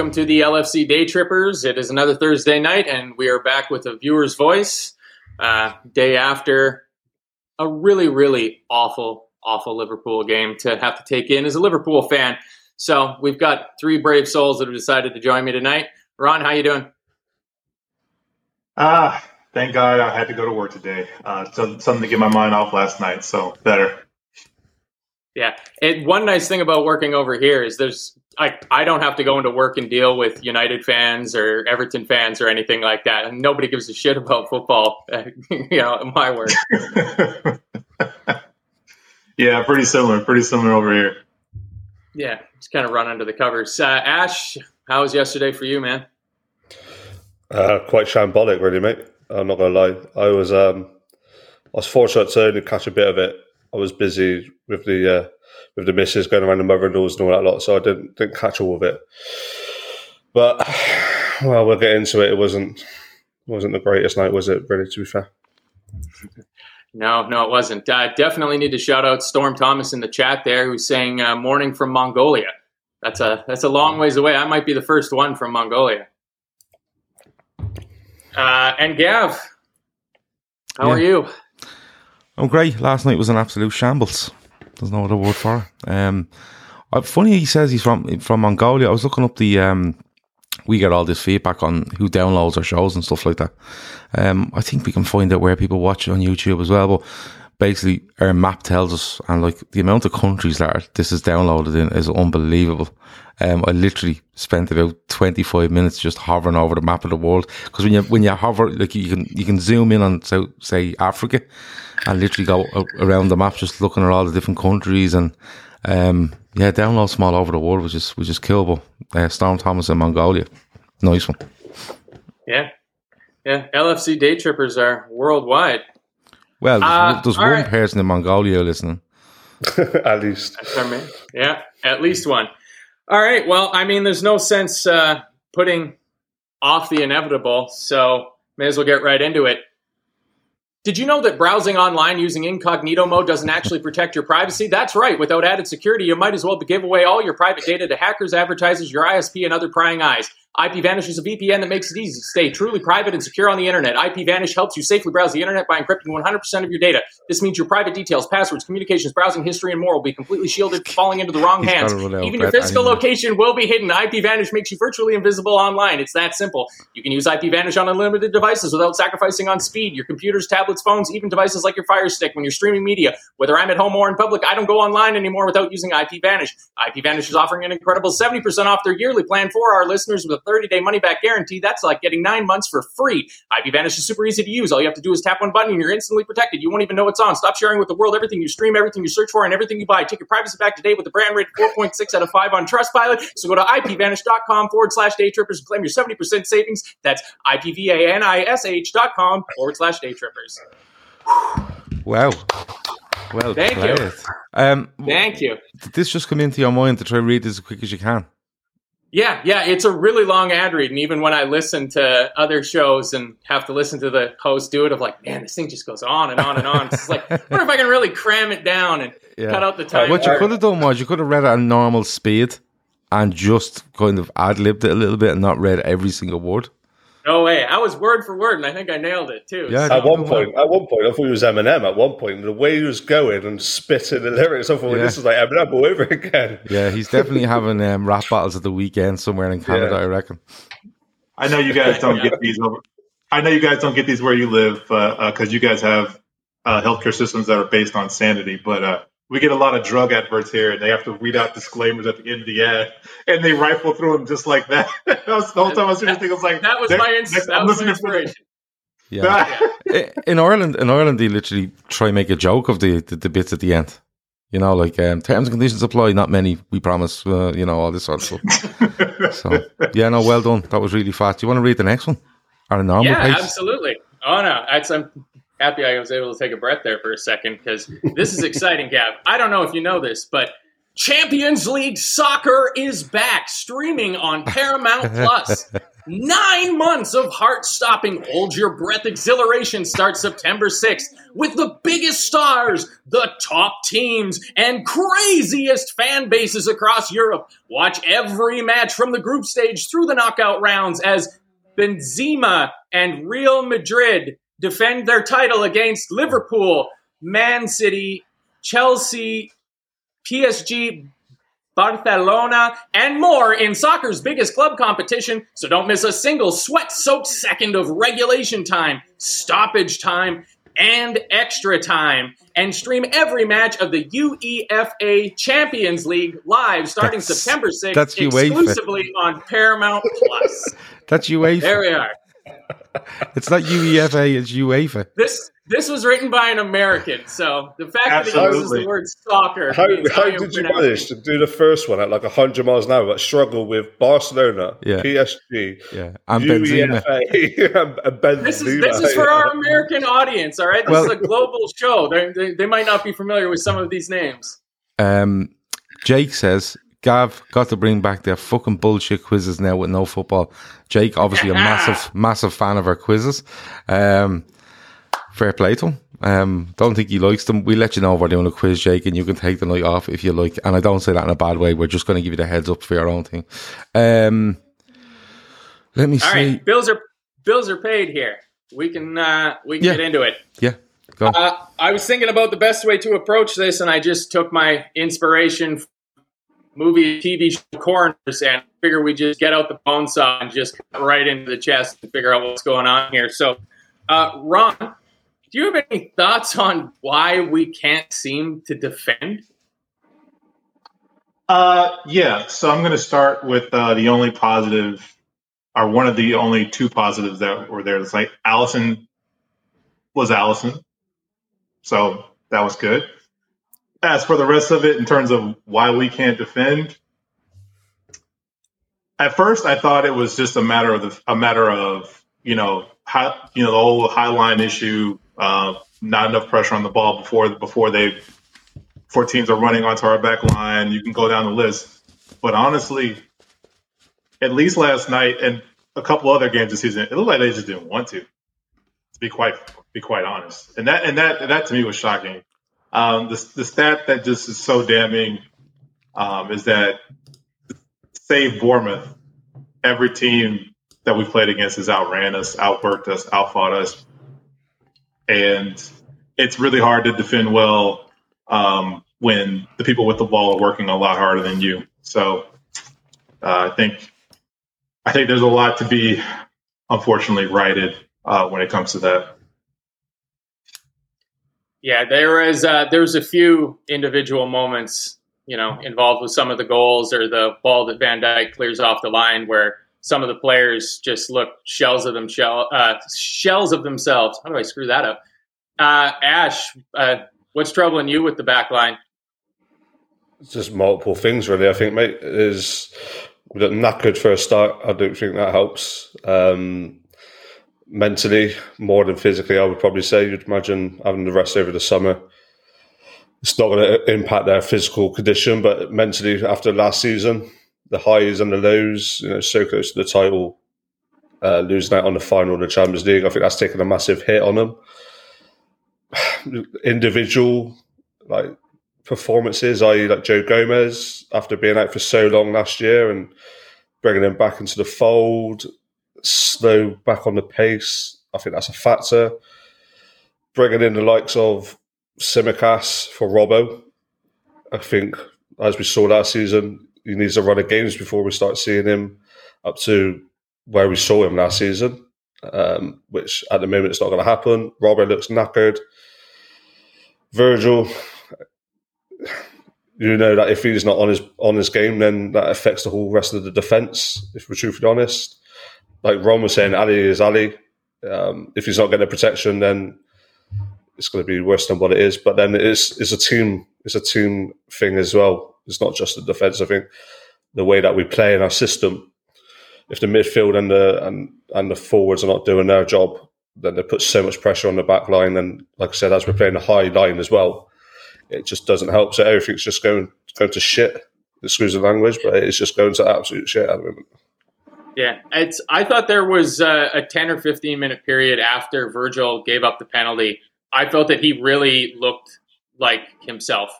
Welcome to the LFC Day Trippers. It is another Thursday night, and we are back with a viewer's voice. Uh, day after a really, really awful, awful Liverpool game to have to take in as a Liverpool fan. So we've got three brave souls that have decided to join me tonight. Ron, how you doing? Ah, thank God I had to go to work today. Uh, so, something to get my mind off last night, so better. Yeah. And one nice thing about working over here is there's I I don't have to go into work and deal with United fans or Everton fans or anything like that. And nobody gives a shit about football, you know, at my work. yeah, pretty similar. Pretty similar over here. Yeah, just kind of run under the covers. Uh, Ash, how was yesterday for you, man? Uh, quite shambolic, really, mate. I'm not gonna lie. I was um, I was fortunate to only catch a bit of it. I was busy with the uh, with the missus going around the mother-in-laws and all that lot, so I didn't didn't catch all of it. But well, we'll get into it. It wasn't wasn't the greatest night, was it? Really, to be fair. No, no, it wasn't. Uh, definitely need to shout out Storm Thomas in the chat there, who's saying uh, "morning from Mongolia." That's a that's a long ways away. I might be the first one from Mongolia. Uh, and Gav, how Yeah. are you? I'm great. Last night was an absolute shambles. There's no other word for it. Um, uh, funny he says he's from from Mongolia. I was looking up the um, we get all this feedback on who downloads our shows and stuff like that. Um, I think we can find out where people watch it on YouTube as well. But basically, our map tells us, and like the amount of countries that are, this is downloaded in is unbelievable. Um, I literally spent about 25 minutes just hovering over the map of the world because when you when you hover, like you can you can zoom in on South, say Africa, and literally go around the map just looking at all the different countries and um, yeah, downloads from all over the world, which is which is. But uh, Storm Thomas in Mongolia, nice one. Yeah, yeah. LFC day trippers are worldwide. Well, there's, Uh, one- there's all one right. person in Mongolia listening. At least. Yeah, at least one. All right. Well, I mean, there's no sense uh, putting off the inevitable, so may as well get right into it. Did you know that browsing online using incognito mode doesn't actually protect your privacy? That's right. Without added security, you might as well give away all your private data to hackers, advertisers, your ISP, and other prying eyes. IPVanish is a VPN that makes it easy to stay truly private and secure on the internet. IPVanish helps you safely browse the internet by encrypting 100% of your data. This means your private details, passwords, communications, browsing history, and more will be completely shielded from falling into the wrong hands. gotta run out of Even your physical location will be hidden. IPVanish makes you virtually invisible online. It's that simple. You can use IPVanish on unlimited devices without sacrificing on speed. Your computers, tablets, phones, even devices like your Fire Stick. When you're streaming media, whether I'm at home or in public, I don't go online anymore without using IPVanish. IPVanish is offering an incredible 70% off their yearly plan for our listeners with a 30-day money-back guarantee. That's like getting nine months for free. IPVanish is super easy to use. All you have to do is tap one button and you're instantly protected. You won't even know it's on. Stop sharing with the world everything you stream, everything you search for, and everything you buy. Take your privacy back today with the brand rated 4.6 out of 5 on Trustpilot. So go to ipvanish.com forward slash day trippers and claim your 70% savings. That's ipvanish dot com forward slash day trippers. Wow. Well, Thank you. Um, Thank you. Did this just come into your mind to try and read this as quick as you can? Yeah, yeah, it's a really long ad read, and even when I listen to other shows and have to listen to the host do it, I'm like, man, this thing just goes on and on and on. It's like, what if I can really cram it down and cut out the time? What you could have done was you could have read it at a normal speed and just kind of ad libbed it a little bit and not read every single word. No way. I was word for word, and I think I nailed it too. Yeah, At one point, at one point, I thought he was Eminem. At one point, the way he was going and spitting the lyrics, I thought Yeah. this is like Eminem all over again. Yeah, he's definitely having um, rap battles at the weekend somewhere in Canada, Yeah. I reckon. I know you guys don't get these over. I know you guys don't get these where you live, because uh, you guys have uh, healthcare systems that are based on sanity. But uh, we get a lot of drug adverts here, and they have to read out disclaimers at the end of the ad, and they rifle through them just like that. that was, the whole time I was thinking, I was like, that was my, ins- that was my inspiration. Yeah. in Ireland, in Ireland, they literally try and make a joke of the, the, the bits at the end. You know, like um, terms and conditions apply. Not many. We promise. Uh, you know, all this sort of stuff. so yeah, no, well done. That was really fast. Do you want to read the next one? Or a normal yeah, pace? absolutely. Oh no, I'm happy I was able to take a breath there for a second because this is exciting, Gav. I don't know if you know this, but Champions League Soccer is back, streaming on Paramount Plus. Nine months of heart stopping, hold your breath exhilaration starts September 6th with the biggest stars, the top teams, and craziest fan bases across Europe. Watch every match from the group stage through the knockout rounds as Benzema and Real Madrid defend their title against Liverpool, Man City, Chelsea, PSG, Barcelona, and more in soccer's biggest club competition, so don't miss a single sweat soaked second of regulation time, stoppage time, and extra time. And stream every match of the UEFA Champions League live starting That's- September 6th that's UEFA. exclusively on Paramount Plus. That's UEFA. there we are. It's not UEFA. It's UEFA. This this was written by an American, so the fact that he uses the word soccer. How, means how did you pronouncing- manage to do the first one at like 100 miles an hour, but struggle with Barcelona, Yeah. PSG, Yeah, and Benzema. UEFA, and Benzema? This is this is for our American audience, all right? This Well- is a global show. They're, they they might not be familiar with some of these names. Um, Jake says, Gav got to bring back their fucking bullshit quizzes now with no football. Jake, obviously a massive, massive fan of our quizzes. Um, fair play to him. Um, don't think he likes them. We let you know if we're doing a quiz, Jake, and you can take the night off if you like. And I don't say that in a bad way. We're just going to give you the heads up for your own thing. Um, let me All see. right, bills are bills are paid here. We can uh, we can Yeah. get into it. Yeah, go. Uh, I was thinking about the best way to approach this, and I just took my inspiration movie, TV show corners, and figure we just get out the bone saw and just cut right into the chest and figure out what's going on here. So, uh, Ron, do you have any thoughts on why we can't seem to defend? Uh, yeah. So I'm going to start with uh, the only positive, or one of the only two positives that were there. It's like Alisson was Alisson, so that was good. As for the rest of it, in terms of why we can't defend, at first I thought it was just a matter of the, a matter of you know high, you know the whole high line issue, uh, not enough pressure on the ball before before they before teams are running onto our back line. You can go down the list. But honestly, at least last night and a couple other games this season, it looked like they just didn't want to. To be quite be quite honest, and that and that that to me was shocking. Um, the the stat that just is so damning um, is that save Bournemouth, every team that we played against has outran us, outworked us, outfought us, and it's really hard to defend well um, when the people with the ball are working a lot harder than you. So uh, I think I think there's a lot to be unfortunately righted uh, when it comes to that. Yeah, there was uh, there was a few individual moments, you know, involved with some of the goals or the ball that Van Dijk clears off the line where some of the players just look shells of them shell, uh, shells of themselves. How do I screw that up? Uh, Ash, uh, what's troubling you with the back line? It's just multiple things, really. I think, mate, is we got knackered for a start. I don't think that helps. Um, mentally, more than physically, I would probably say. You'd imagine having the rest over the summer. It's not going to impact their physical condition, but mentally, after last season, the highs and the lows, you know, so close to the title, uh, losing out on the final of the Champions League, I think that's taken a massive hit on them. Individual, like performances, i.e., like Joe Gomez, after being out for so long last year and bringing him back into the fold, slow back on the pace. I think that's a factor. Bringing in the likes of Tsimikas for Robbo, I think, as we saw last season, he needs a run of games before we start seeing him up to where we saw him last season. um, which at the moment it's not going to happen. Robert looks knackered. Virgil, you know that if he's not on his on his game, then that affects the whole rest of the defense. If we're truthfully honest, like Ron was saying, Ali is Ali. Um, if he's not getting the protection, then it's going to be worse than what it is. But then it's it's a team it's a team thing as well. It's not just the defense. I think the way that we play in our system, if the midfield and the and, and the forwards are not doing their job, then they put so much pressure on the back line. And like I said, as we're playing a high line as well, it just doesn't help. So everything's just going going to shit. Excuse the language, but it's just going to absolute shit at the moment. Yeah, it's. I thought there was a, a, ten or fifteen minute period after Virgil gave up the penalty. I felt that he really looked like himself.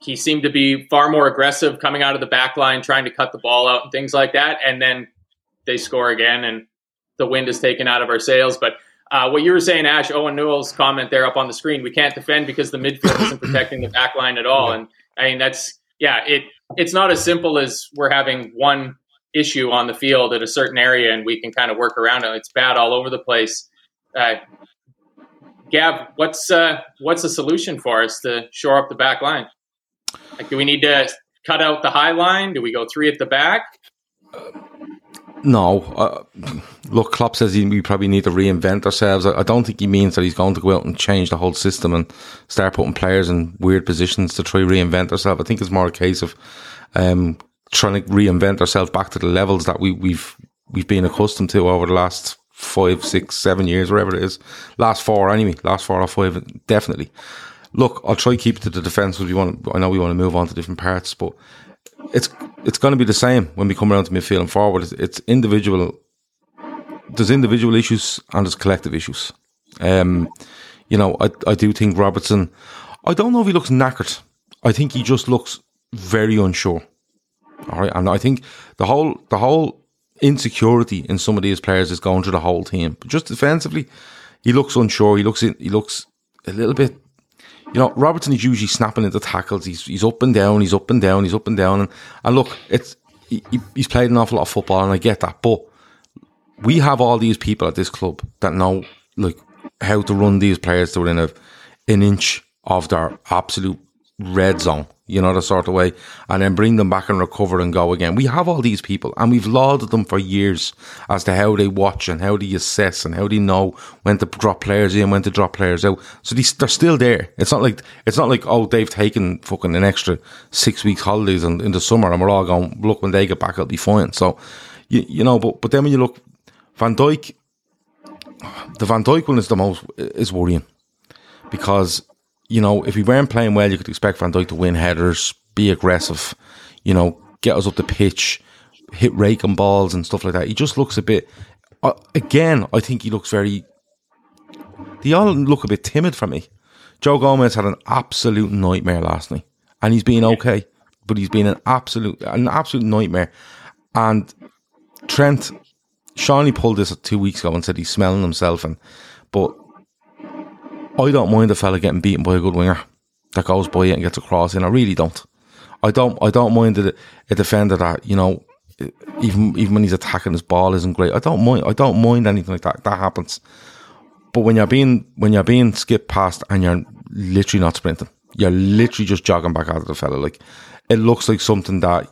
He seemed to be far more aggressive coming out of the back line, trying to cut the ball out and things like that. And then they score again, and the wind is taken out of our sails. But uh, what you were saying, Ash, Owen Newell's comment there up on the screen, we can't defend because the midfield isn't protecting the back line at all. And I mean, that's yeah, it it's not as simple as we're having one issue on the field at a certain area and we can kind of work around it. It's bad all over the place. Uh, Gav, what's uh, what's the solution for us to shore up the back line? Like, do we need to cut out the high line? Do we go three at the back? No. Uh, look, Klopp says he, we probably need to reinvent ourselves. I, I, don't think he means that he's going to go out and change the whole system and start putting players in weird positions to try reinvent ourselves. I think it's more a case of um, trying to reinvent ourselves back to the levels that we, we've we've been accustomed to over the last five, six, seven years, whatever it is. Last four, anyway. Last four or five, definitely. Look, I'll try to keep it to the defence because we want. I know we want to move on to different parts, but it's it's going to be the same when we come around to midfield and forward. It's, it's individual. There's individual issues and there's collective issues. Um, you know, I I do think Robertson. I don't know if he looks knackered. I think he just looks very unsure. All right, and I think the whole the whole insecurity in some of these players is going through the whole team. But just defensively, he looks unsure. He looks in, he looks a little bit. You know, Robertson is usually snapping into tackles. He's he's up and down. He's up and down. He's up and down. And, and look, it's he, he's played an awful lot of football, and I get that. But we have all these people at this club that know like how to run these players to within a, an inch of their absolute red zone you know, the sort of way, and then bring them back and recover and go again. We have all these people and we've lauded them for years as to how they watch and how they assess and how they know when to drop players in, when to drop players out. So they're still there. It's not like, it's not like, oh, they've taken fucking an extra six weeks holidays in, in the summer and we're all going, look, when they get back, it'll be fine. So, you, you know, but, but then when you look, Van Dijk, the Van Dijk one is the most, is worrying because you know, if we weren't playing well, you could expect Van Dijk to win headers, be aggressive, you know, get us up the pitch, hit raking balls and stuff like that. He just looks a bit. Uh, again, I think he looks very. They all look a bit timid for me. Joe Gomez had an absolute nightmare last night, and he's been okay, but he's been an absolute an absolute nightmare. And Trent, Shawnee pulled this two weeks ago and said he's smelling himself, and but I don't mind a fella getting beaten by a good winger that goes by it and gets across in. I really don't. I don't. I don't mind a, a defender that you know, even even when he's attacking, his ball isn't great. I don't mind. I don't mind anything like that. That happens. But when you're being when you're being skipped past and you're literally not sprinting, you're literally just jogging back out of the fella. Like it looks like something that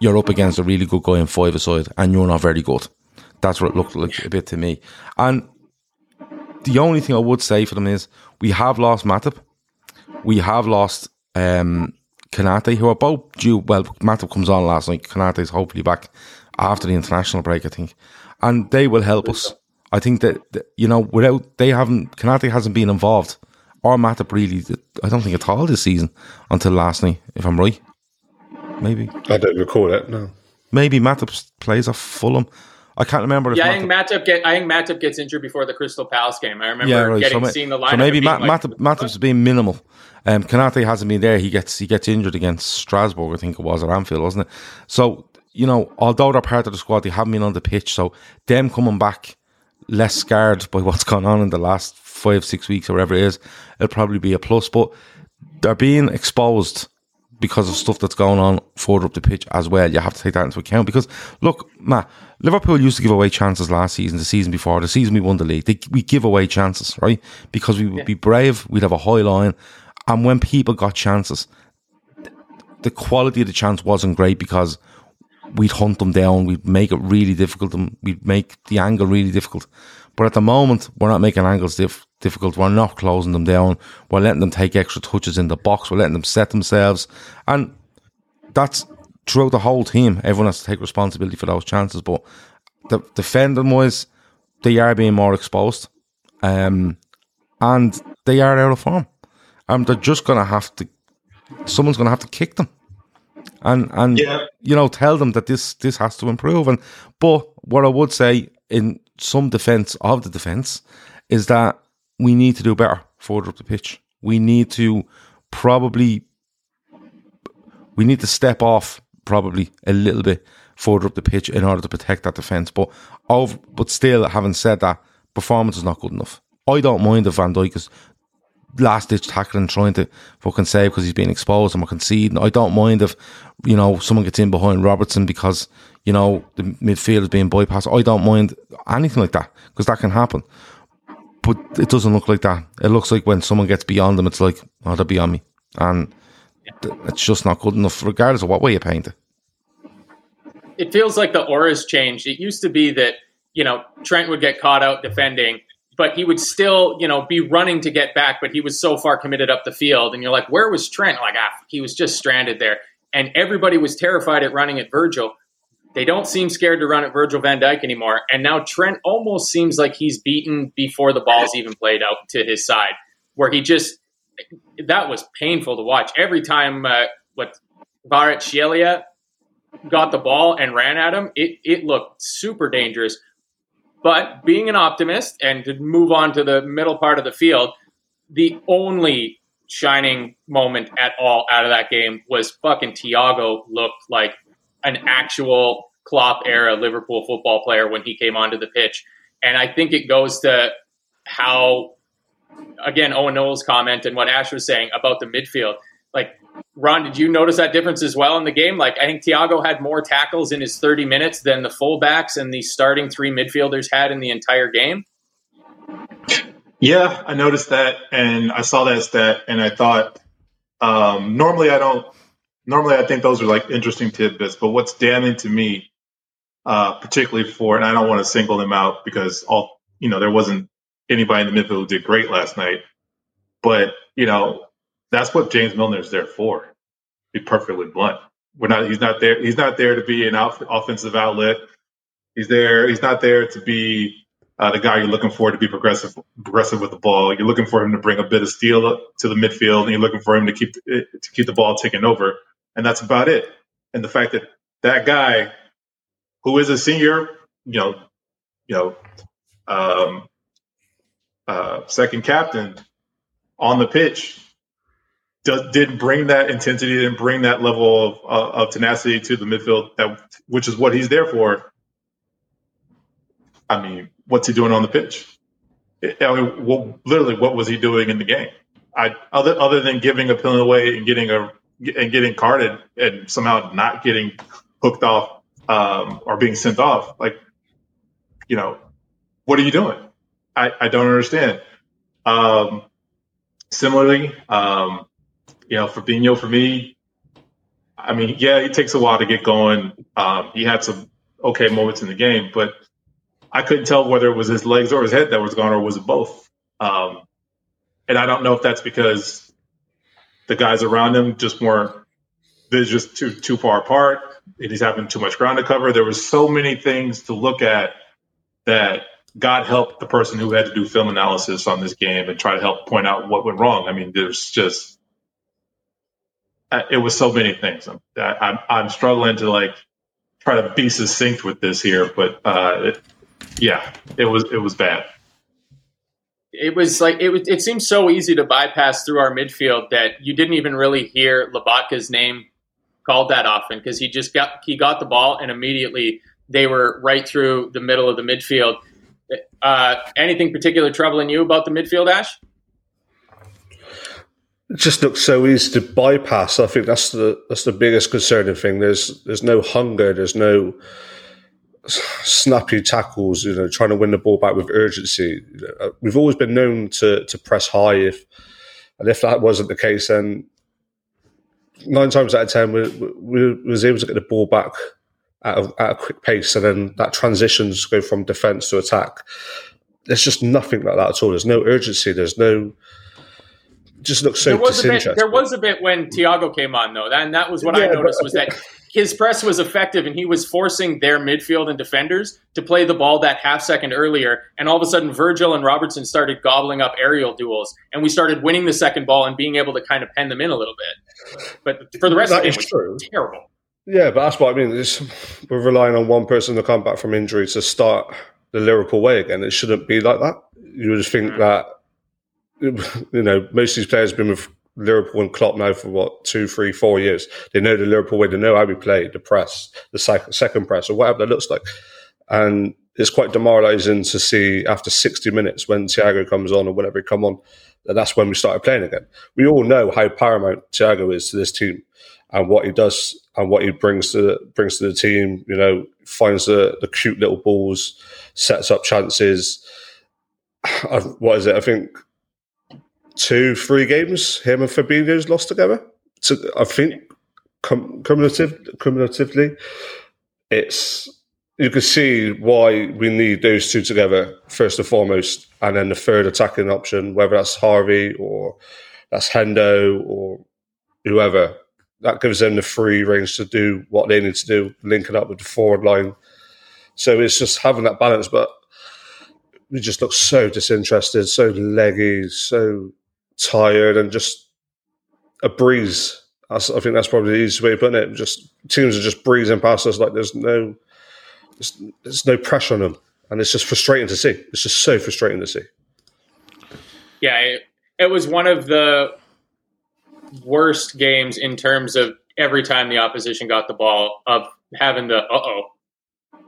you're up against a really good guy in five aside, and you're not very good. That's what it looked like a bit to me. And the only thing I would say for them is we have lost Matip. We have lost um, Konate, who are both due. Well, Matip comes on last night. Is hopefully back after the international break, I think. And they will help us. I think that, that you know, without, they haven't, Konate hasn't been involved. Or Matip really, I don't think at all this season until last night, if I'm right. Maybe. I don't recall it, no. Maybe Matip plays at Fulham. I can't remember. yeah, I think Matip get. I think Matip gets injured before the Crystal Palace game. I remember yeah, right. getting so, seeing the line. So maybe Mat- like, Matip, Matip's been minimal. Um, Konate hasn't been there. He gets he gets injured against Strasbourg. I think it was at Anfield, wasn't it? So you know, although they're part of the squad, they haven't been on the pitch. So them coming back less scarred by what's gone on in the last five six weeks or whatever it is, it'll probably be a plus. But they're being exposed because of stuff that's going on further up the pitch as well. You have to take that into account because look, Matt, Liverpool used to give away chances last season, the season before, the season we won the league. They, we give away chances, right? Because we would yeah. be brave, we'd have a high line, and when people got chances, the quality of the chance wasn't great because we'd hunt them down, we'd make it really difficult, and we'd make the angle really difficult. But at the moment, we're not making angles diff- difficult. We're not closing them down. We're letting them take extra touches in the box. We're letting them set themselves. And that's throughout the whole team. Everyone has to take responsibility for those chances. But the defending wise, they are being more exposed. Um, and they are out of form. And they're just going to have to, someone's going to have to kick them. And, and yeah. you know, tell them that this, this has to improve. And, but what I would say in some defence of the defence is that we need to do better further up the pitch. We need to probably we need to step off probably a little bit further up the pitch in order to protect that defence. But but still, having said that, performance is not good enough. I don't mind if Van Dijk is last ditch tackling, trying to fucking save because he's being exposed and we're conceding. I don't mind if you know someone gets in behind Robertson because you know, the midfield is being bypassed. I don't mind anything like that because that can happen. But it doesn't look like that. It looks like when someone gets beyond them, it's like, oh, they're beyond me. And it's just not good enough, regardless of what way you paint it. It feels like the aura's changed. It used to be that, you know, Trent would get caught out defending, but he would still, you know, be running to get back, but he was so far committed up the field. And you're like, where was Trent? Like, ah, he was just stranded there. And everybody was terrified at running at Virgil they don't seem scared to run at Virgil van Dijk anymore. And now Trent almost seems like he's beaten before the ball's even played out to his side, where he just, that was painful to watch. Every time uh, what Kvaratskhelia got the ball and ran at him, it, it looked super dangerous. But being an optimist and to move on to the middle part of the field, the only shining moment at all out of that game was fucking Thiago looked like an actual Klopp era Liverpool football player when he came onto the pitch. And I think it goes to how, again, Owen Knowles' comment and what Ash was saying about the midfield. Like, Ron, did you notice that difference as well in the game? Like, I think Thiago had more tackles in his 30 minutes than the fullbacks and the starting three midfielders had in the entire game. Yeah, I noticed that, and I saw that stat, and I thought um, normally I don't normally I think those are like interesting tidbits, but what's damning to me, uh, particularly for, and I don't want to single them out because all, you know, there wasn't anybody in the midfield who did great last night, but you know, that's what James Milner is there for. Be perfectly blunt. We're not, he's not there. He's not there to be an out, offensive outlet. He's there. He's not there to be uh, the guy you're looking for to be progressive, progressive with the ball. You're looking for him to bring a bit of steel to the midfield, and you're looking for him to keep to keep the ball ticking over and that's about it. And the fact that that guy, who is a senior, you know, you know, um, uh, second captain on the pitch, does, didn't bring that intensity, didn't bring that level of, uh, of tenacity to the midfield, that which is what he's there for. I mean, what's he doing on the pitch? I mean, what, literally, what was he doing in the game? I other other than giving a penalty away and getting a and getting carded and somehow not getting hooked off um, or being sent off. Like, you know, what are you doing? I, I don't understand. Um, similarly, um, you know, Fabinho for me, I mean, yeah, it takes a while to get going. Um, he had some okay moments in the game, but I couldn't tell whether it was his legs or his head that was gone or was it both. Um, and I don't know if that's because the guys around him just weren't they're just too too far apart and he's having too much ground to cover. There was so many things to look at that god help the person who had to do film analysis on this game and try to help point out what went wrong. I mean there's just uh, it was so many things. I'm i'm, I'm struggling to like try to be succinct with this here but uh it, yeah it was it was bad it was like it was, it seemed so easy to bypass through our midfield that you didn't even really hear Lobotka's name called that often because he just got he got the ball and immediately they were right through the middle of the midfield. Uh, anything particular troubling you about the midfield, Ash? it just looks so easy to bypass. I think that's the that's the biggest concerning thing. There's there's no hunger. There's no snappy tackles. You know, trying to win the ball back with urgency. Uh, we've always been known to to press high. If and if that wasn't the case, then nine times out of ten we, we, we was able to get the ball back at a, at a quick pace, and then that transitions go from defense to attack. There's just nothing like that at all. There's no urgency. There's no just looks so there was a bit. There was a bit when Thiago came on though, and that was what I noticed but- was that his press was effective, and he was forcing their midfield and defenders to play the ball that half second earlier. And all of a sudden, Virgil and Robertson started gobbling up aerial duels, and we started winning the second ball and being able to kind of pen them in a little bit. But for the rest That of it, it true. terrible. Yeah, but that's what I mean. It's, we're relying on one person to come back from injury to start the Liverpool way again. It shouldn't be like that. You would think Mm. that you know most of these players have been with Liverpool and Klopp now for what two, three, four years. They know the Liverpool way. They know how we play, the press, the second press, or whatever that looks like. And it's quite demoralising to see after 60 minutes when Thiago comes on or whenever he come on, that that's when we started playing again. We all know how paramount Thiago is to this team and what he does and what he brings to brings to the team. You know, finds the, the cute little balls, sets up chances. I- What is it? I think two, three games him and Fabinho's lost together. So I think cum- cumulative, cumulatively, it's you can see why we need those two together first and foremost, and then the third attacking option, whether that's Harvey or that's Hendo or whoever, that gives them the free range to do what they need to do, linking up with the forward line. So it's just having that balance, but we just look so disinterested, so leggy, so tired, and just a breeze. That's, I think that's probably the easiest way of putting it. Just teams are just breezing past us like there's no, there's, there's no pressure on them, and it's just frustrating to see. It's just so frustrating to see. Yeah, it, it was one of the worst games in terms of every time the opposition got the ball of having the uh oh,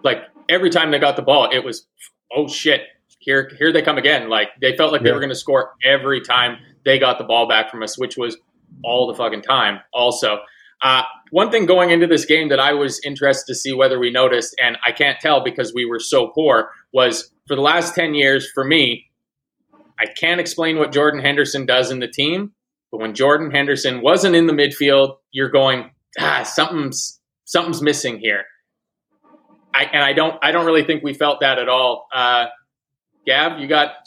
like every time they got the ball, it was oh shit, here here they come again. Like they felt like they were going to score every time they got the ball back from us, which was all the fucking time. Also, uh, one thing going into this game that I was interested to see whether we noticed, and I can't tell because we were so poor, was for the last ten years for me. I can't explain what Jordan Henderson does in the team, but when Jordan Henderson wasn't in the midfield, you're going, ah, something's something's missing here. I, and I don't I don't really think we felt that at all. Uh, Gav, you got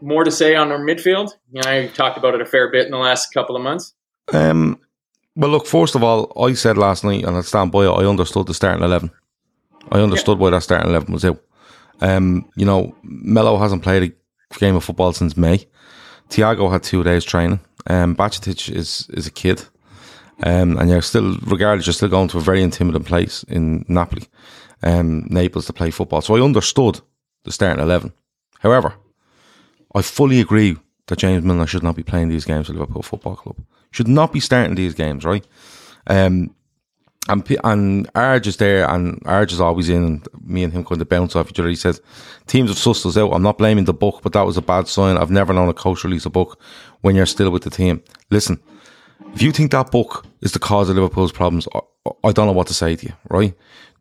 more to say on our midfield? You know, I talked about it a fair bit in the last couple of months. Um, well, look, first of all, I said last night, and I stand by it, I understood the starting 11. I understood why that starting 11 was out. Um, you know, Melo hasn't played a game of football since May. Thiago had two days training. Um, Bajcetic is, is a kid. Um, and you're still, regardless, you're still going to a very intimidating place in Napoli, um, Naples to play football. So I understood the starting 11. However, I fully agree that James Milner should not be playing these games for Liverpool Football Club. Should not be starting these games, right? Um, and and Arge is there, and Arge is always in, and me and him kind of bounce off each other. He says, "Teams have sussed us out. I'm not blaming the book, but that was a bad sign. I've never known a coach release a book when you're still with the team. Listen, if you think that book is the cause of Liverpool's problems, I, I don't know what to say to you, right?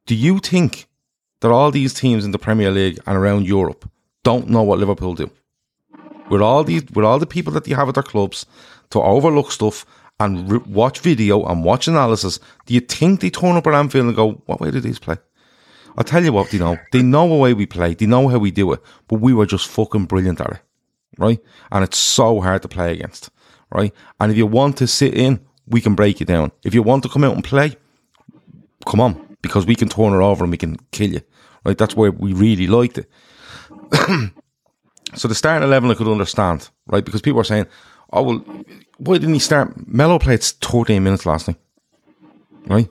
Do you think that all these teams in the Premier League and around Europe don't know what Liverpool do? With all these, with all the people that you have at their clubs to overlook stuff and re- watch video and watch analysis, do you think they turn up at Anfield and go, "What way do these play?" I'll tell you what, they know. They know the way we play. They know how we do it. But we were just fucking brilliant at it, right? And it's so hard to play against, right? And if you want to sit in, we can break you down. If you want to come out and play, come on, because we can turn it over and we can kill you, right? That's where we really liked it. so the starting eleven, I could understand, right? Because people are saying, "Oh well, why didn't he start?" Melo played thirteen minutes last night, right?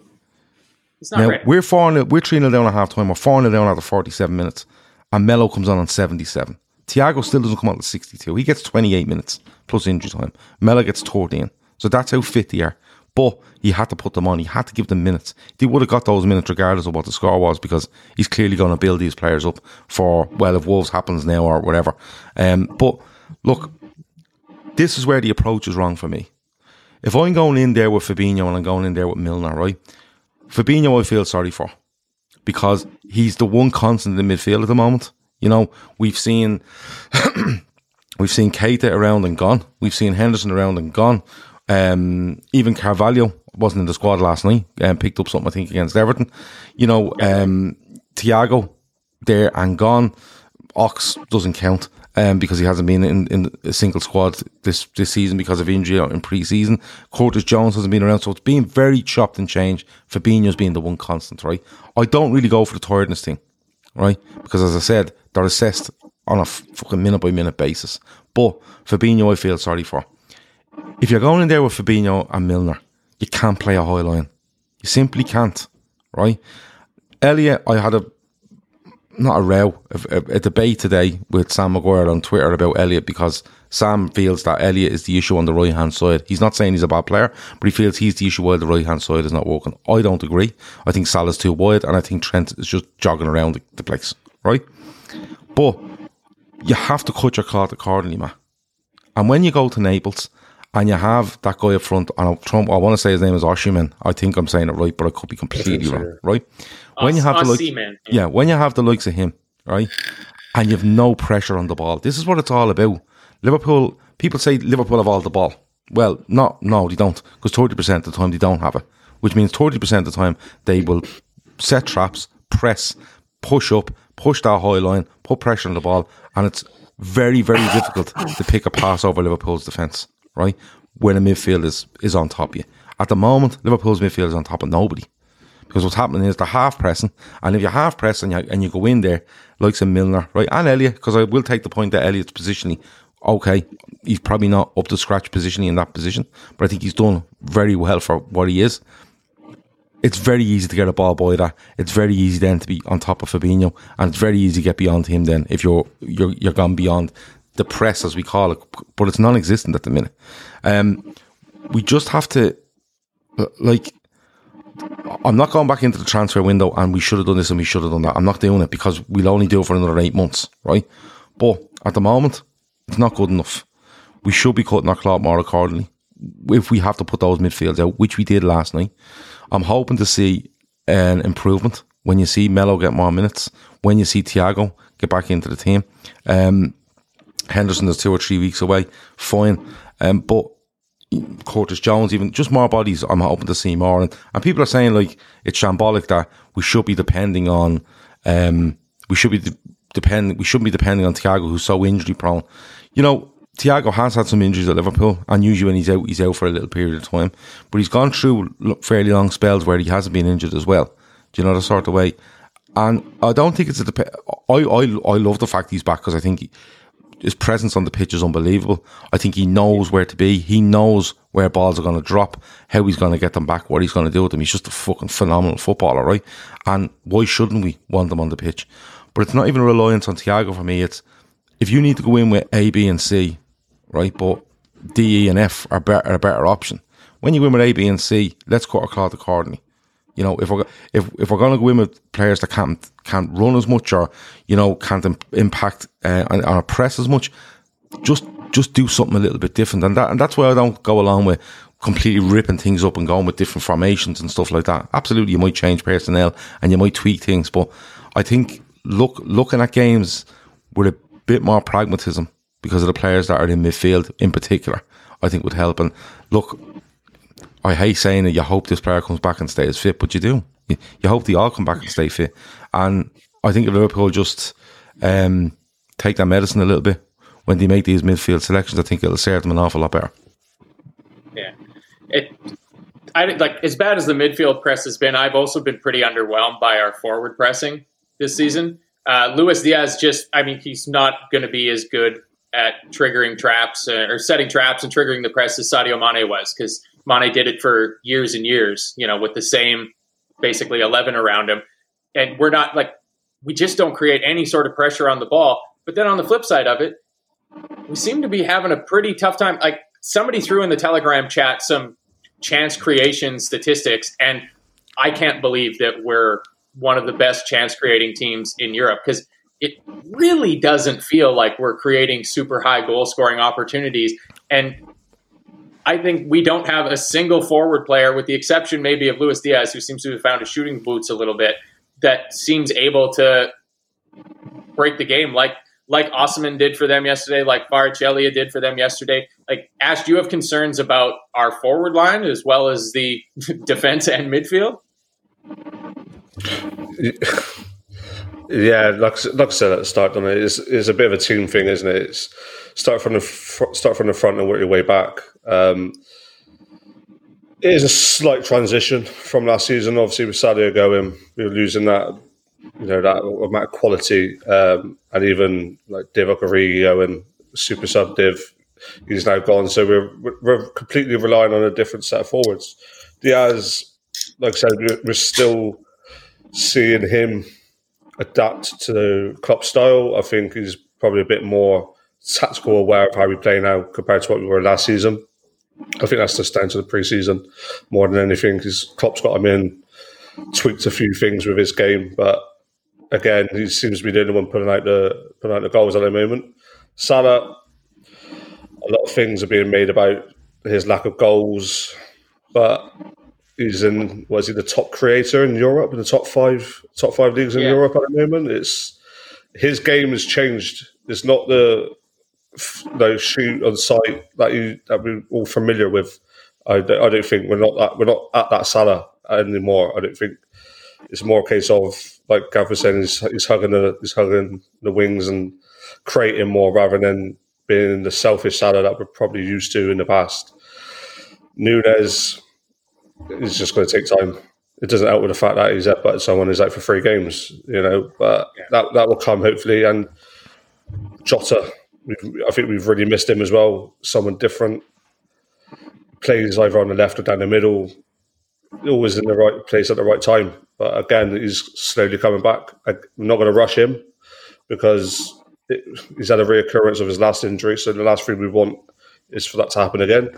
It's not Now we're four nil, we're three 0 down at half time. We're four 0 down after forty seven minutes, and Melo comes on on seventy seven. Thiago still doesn't come out at sixty two. He gets twenty eight minutes plus injury time. Melo gets thirteen. So that's how fit they are. But he had to put them on. He had to give them minutes. He would have got those minutes regardless of what the score was because he's clearly going to build these players up for well, if Wolves happens now or whatever. Um, but look, this is where the approach is wrong for me. If I'm going in there with Fabinho and I'm going in there with Milner, right? Fabinho, I feel sorry for because he's the one constant in the midfield at the moment. You know, we've seen we've seen Keita around and gone. We've seen Henderson around and gone. Um, even Carvalho wasn't in the squad last night and um, picked up something I think against Everton. You know, um, Thiago there and gone. Ox doesn't count um, because he hasn't been in, in a single squad this, this season because of injury in pre-season. Curtis Jones hasn't been around, so it's been very chopped and changed. Fabinho's being the one constant, right? I don't really go for the tiredness thing, right? Because as I said, they're assessed on a fucking minute by minute basis. But Fabinho, I feel sorry for. If you're going in there with Fabinho and Milner, you can't play a high line. You simply can't, right? Elliott, I had a not a row, a, a, debate today with Sam Maguire on Twitter about Elliott because Sam feels that Elliott is the issue on the right hand side. He's not saying he's a bad player, but he feels he's the issue while the right hand side is not working. I don't agree. I think Salah's too wide, and I think Trent is just jogging around the, the place, right? But you have to cut your cloth accordingly, man. And when you go to Naples and you have that guy up front, and Trump, I want to say his name is Osimhen. I think I'm saying it right, but I could be completely wrong, right? when you have the like, yeah, when you have the likes of him, right, and you have no pressure on the ball, this is what it's all about. Liverpool, people say Liverpool have all the ball. Well, not no, they don't, because thirty percent of the time they don't have it, which means thirty percent of the time they will set traps, press, push up, push that high line, put pressure on the ball, and it's very, very difficult to pick a pass over Liverpool's defence, right? When a midfield is, is on top of you. At the moment, Liverpool's midfield is on top of nobody. Because what's happening is they're half pressing, and if you're half pressing and you, and you go in there, like some Milner, right, and Elliott, because I will take the point that Elliott's positioning, okay, he's probably not up to scratch positioning in that position, but I think he's done very well for what he is. It's very easy to get a ball by that. It's very easy then to be on top of Fabinho, and it's very easy to get beyond him then if you're you're you're gone beyond the press as we call it, but it's non-existent at the minute. Um, we just have to like I'm not going back into the transfer window and we should have done this and we should have done that. I'm not doing it because we'll only do it for another eight months, right? But at the moment, it's not good enough. We should be cutting our cloth more accordingly. If we have to put those midfields out, which we did last night, I'm hoping to see an improvement when you see Melo get more minutes, when you see Thiago get back into the team. Um, Henderson is two or three weeks away, fine. Um, but Curtis Jones, even just more bodies, I'm hoping to see more. And, and people are saying like it's shambolic that we should be depending on, um, we should be de- depend, we shouldn't be depending on Thiago, who's so injury prone. You know, Thiago has had some injuries at Liverpool, and usually when he's out, he's out for a little period of time. But he's gone through fairly long spells where he hasn't been injured as well. Do you know the sort of way? And I don't think it's a. I I I love the fact he's back because I think he, his presence on the pitch is unbelievable. I think he knows where to be. He knows where balls are going to drop, how he's going to get them back, what he's going to do with them. He's just a fucking phenomenal footballer, right? And why shouldn't we want them on the pitch? But it's not even a reliance on Thiago for me. It's if you need to go in with A, B, and C, right? But D, E, and F are, better, a better option. When you go in with A, B, and C, let's cut our cloth accordingly. You know, if we're if if we're going to go in with players that can't can't run as much or you know can't impact uh, on, on a press as much, just just do something a little bit different, and that and that's why I don't go along with completely ripping things up and going with different formations and stuff like that. Absolutely, you might change personnel and you might tweak things, but I think look looking at games with a bit more pragmatism because of the players that are in midfield in particular, I think would help. And look, I hate saying that you hope this player comes back and stays fit, but you do. You, you hope they all come back and stay fit. And I think if Liverpool just um, take that medicine a little bit when they make these midfield selections, I think it'll serve them an awful lot better. Yeah, it. I like as bad as the midfield press has been. I've also been pretty underwhelmed by our forward pressing this season. Uh, Luis Diaz just, I mean, he's not going to be as good at triggering traps uh, or setting traps and triggering the press as Sadio Mane was because Mane did it for years and years, you know, with the same basically 11 around him. And we're not like, we just don't create any sort of pressure on the ball. But then on the flip side of it, we seem to be having a pretty tough time. Like somebody threw in the Telegram chat some chance creation statistics, and I can't believe that we're one of the best chance creating teams in Europe because it really doesn't feel like we're creating super high goal scoring opportunities. And I think we don't have a single forward player, with the exception maybe of Luis Diaz, who seems to have found his shooting boots a little bit, that seems able to break the game like like Osimhen did for them yesterday, like Kvaratskhelia did for them yesterday. Like Ash, do you have concerns about our forward line as well as the defense and midfield? Yeah, like, like I said at the start, it is is a bit of a team thing, isn't it? It's start from the fr- start from the front and work your way back. Um, it is a slight transition from last season. Obviously, with Sadio going, we were losing that, you know, that amount of quality, um, and even like Divock Origi going super sub Div, he's now gone. So we're we're completely relying on a different set of forwards. Diaz, like I said, we're still seeing him adapt to Klopp style. I think he's probably a bit more tactical aware of how we play now compared to what we were last season. I think that's just down to the preseason more than anything because Klopp's got him in, tweaked a few things with his game, but again, he seems to be the only one putting out the putting out the goals at the moment. Salah, a lot of things are being made about his lack of goals, but he's in was he the top creator in Europe in the top five top five leagues in Yeah. Europe at the moment. It's his game has changed. It's not the no shoot on site that you that we're all familiar with. I don't, I don't think we're not that we're not at that Salah anymore. I don't think it's more a case of like Gav was saying, he's, he's hugging the he's hugging the wings and creating more rather than being the selfish Salah that we're probably used to in the past. Nunez is just going to take time. It doesn't help with the fact that he's up, but someone is out for three games, you know. But that that will come hopefully. And Jota, I think we've really missed him as well. Someone different plays either on the left or down the middle, always in the right place at the right time. But again, he's slowly coming back. I'm not going to rush him because it, he's had a reoccurrence of his last injury. So the last thing we want is for that to happen again.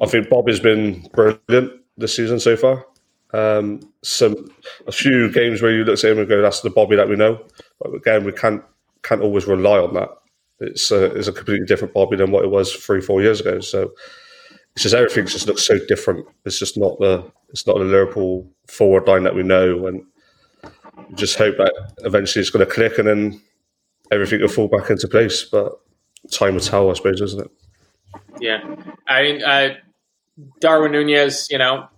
I think Bob has been brilliant this season so far. Um, some a few games where you look at him and go, "That's the Bobby that we know." But again, we can't can't always rely on that. It's a, it's a completely different Bobby than what it was three four years ago. So it's just everything just looks so different. It's just not the it's not the Liverpool forward line that we know, and we just hope that eventually it's going to click and then everything will fall back into place. But time will tell, I suppose, isn't it? Yeah, I mean, uh, Darwin Nunez, you know,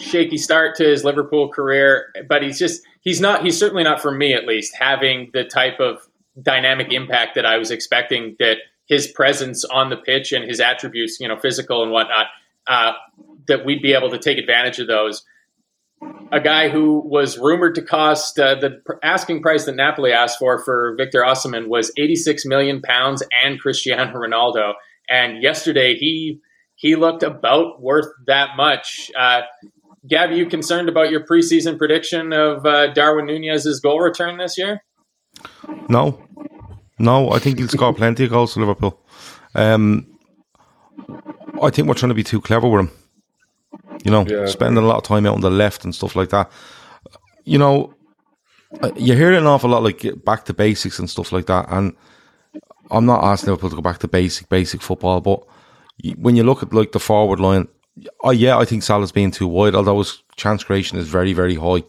shaky start to his Liverpool career, but he's just he's not he's certainly not for me at least having the type of dynamic impact that I was expecting that his presence on the pitch and his attributes, you know, physical and whatnot, uh, that we'd be able to take advantage of those. A guy who was rumored to cost uh, the asking price that Napoli asked for for Victor Osimhen was 86 million pounds and Cristiano Ronaldo. And yesterday he he looked about worth that much. Uh, Gav, you concerned about your preseason prediction of uh, Darwin Nunez's goal return this year? No, no. I think he'll score plenty of goals for Liverpool. Um, I think we're trying to be too clever with him. You know, Yeah. spending a lot of time out on the left and stuff like that. You know, uh, you hear it an awful lot, like back to basics and stuff like that. And I'm not asking Liverpool to go back to basic, basic football, but when you look at like the forward line, oh yeah, I think Salah's being too wide, although his chance creation is very, very high.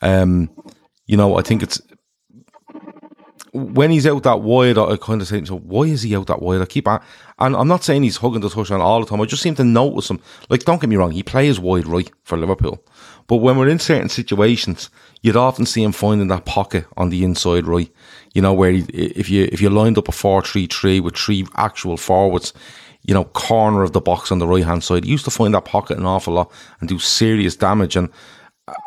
Um, you know, I think it's when he's out that wide, I kind of say, so why is he out that wide? I keep on, and I'm not saying he's hugging the touchline all the time. I just seem to notice him. Like, don't get me wrong, he plays wide right for Liverpool, but when we're in certain situations, you'd often see him finding that pocket on the inside right. You know, where he, if you if you lined up a four-three-three with three actual forwards, you know, corner of the box on the right hand side, he used to find that pocket an awful lot and do serious damage. And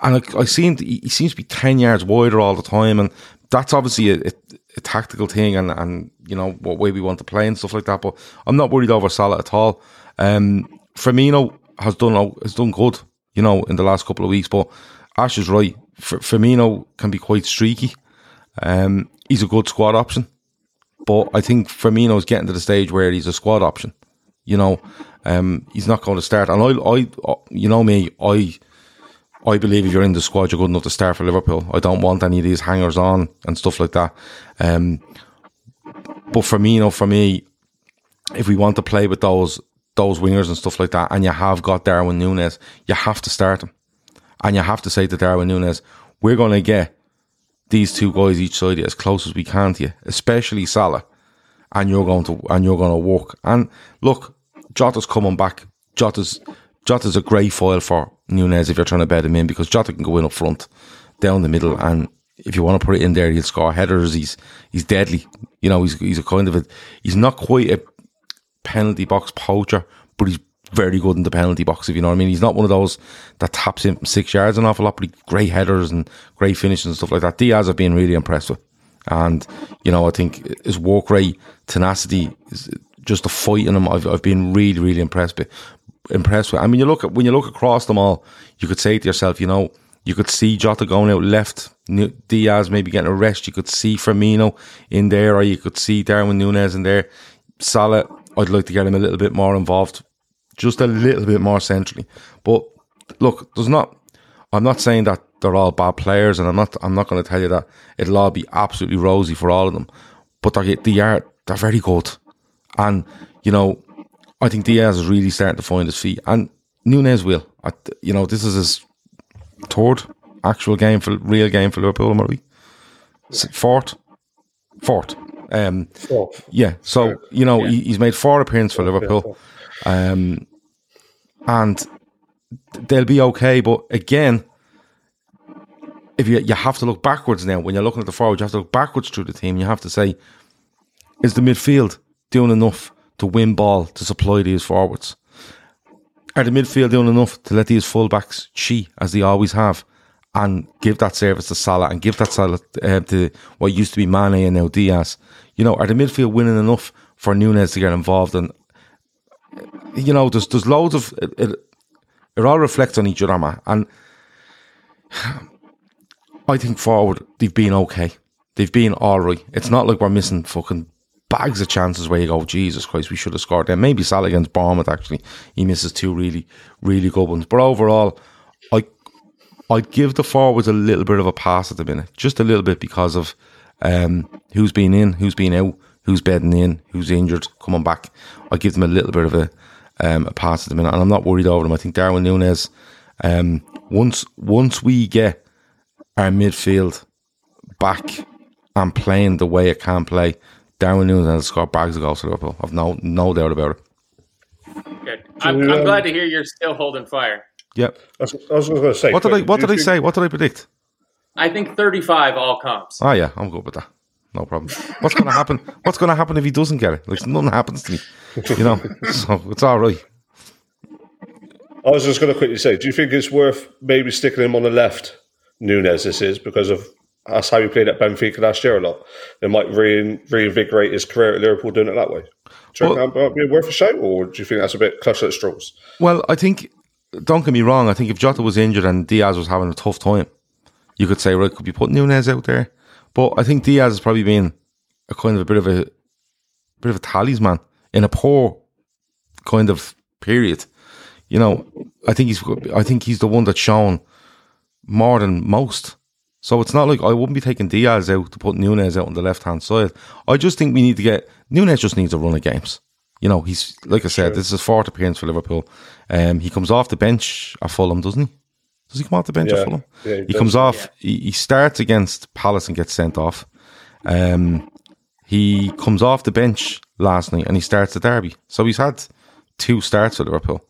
and I, I seen he he seems to be ten yards wider all the time, and that's obviously a, a, a tactical thing, and and you know what way we want to play and stuff like that. But I'm not worried over Salah at all. Um, Firmino has done has done good, you know, in the last couple of weeks. But Ash is right. F- Firmino can be quite streaky. Um, he's a good squad option, but I think Firmino's getting to the stage where he's a squad option. You know, um, he's not going to start. And I, I, you know me, I. I believe if you're in the squad, you're good enough to start for Liverpool. I don't want any of these hangers on and stuff like that. Um, but Firmino, for me, if we want to play with those those wingers and stuff like that, and you have got Darwin Nunez, you have to start him. And you have to say to Darwin Nunez, we're going to get these two guys each side as close as we can to you, especially Salah. And you're going to and you're going to work. And look, Jota's coming back. Jota's Jota's a great foil for Nunez if you're trying to bet him in because Jota can go in up front, down the middle, and if you want to put it in there, he'll score headers. He's he's deadly. You know, he's he's a kind of a he's not quite a penalty box poacher, but he's very good in the penalty box, if you know what I mean. He's not one of those that taps in six yards an awful lot, but he, great headers and great finishes and stuff like that. Diaz I've been really impressed with. And, you know, I think his work rate, tenacity, just the fight in him, I've, I've been really, really impressed with. Impressed with. I mean, you look at, when you look across them all, you could say to yourself, you know, you could see Jota going out left, Diaz maybe getting a rest. You could see Firmino in there, or you could see Darwin Nunez in there. Salah, I'd like to get him a little bit more involved, just a little bit more centrally. But look, there's not. I'm not saying that they're all bad players, and I'm not. I'm not going to tell you that it'll all be absolutely rosy for all of them. But they're, they are they're very good, and you know, I think Diaz is really starting to find his feet, and Nunez will. I, you know, this is his third actual game for real game for Liverpool, maybe fourth, fourth. Um, Fourth. yeah, so you know he, he's made four appearances for Liverpool, um, and they'll be okay. But again, if you you have to look backwards now when you're looking at the forward, you have to look backwards through the team. You have to say, is the midfield doing enough to win ball to supply these forwards? Are the midfield doing enough to let these fullbacks cheat as they always have? and give that service to Salah and give that Salah uh, to what used to be Mane and now Diaz. You know, are the midfield winning enough for Nunez to get involved? And you know, there's there's loads of it. It, it all reflects on each other, man. And I think forward they've been okay. They've been all right. It's not like we're missing fucking bags of chances where you go, Jesus Christ, we should have scored them. Maybe Salah against Bournemouth actually, he misses two really, really good ones. But overall, I I'd give the forwards a little bit of a pass at the minute, just a little bit because of um, who's been in, who's been out, who's bedding in, who's injured, coming back. I give them a little bit of a, um, a pass at the minute, and I'm not worried over them. I think Darwin Nunez, um, once once we get our midfield back and playing the way it can play, Darwin Nunez will score bags of goals for Liverpool. I've no no doubt about it. Good. I'm, I'm glad to hear you're still holding fire. Yep. I was, I was going to say. What did I quick, What do did I say? What did I predict? I think 35 all comps. Oh yeah, I'm good with that. No problem. What's going to happen? What's going to happen if he doesn't get it? Like nothing happens to me, you know. So it's all right. I was just going to quickly say, do you think it's worth maybe sticking him on the left, Nunez? This is because of that's how he played at Benfica last year a lot. It might rein, reinvigorate his career at Liverpool doing it that way. Do you Well- think that might be worth a shout, or do you think that's a bit clutch at straws? Well, I think. Don't get me wrong. I think if Jota was injured and Diaz was having a tough time, you could say, right, could you put Nunez out there? But I think Diaz has probably been a kind of a bit of a bit of a talisman in a poor kind of period. You know, I think he's I think he's the one that's shown more than most. So it's not like I wouldn't be taking Diaz out to put Nunez out on the left hand side. I just think we need to get Nunez just needs a run of games. You know, he's like I said, this is his fourth appearance for Liverpool. Um, he comes off the bench at Fulham, doesn't he? Does he come off the bench Yeah. at Fulham? Yeah, he he does. comes off. He, he starts against Palace and gets sent off. Um, he comes off the bench last night and he starts the derby. So he's had two starts for Liverpool.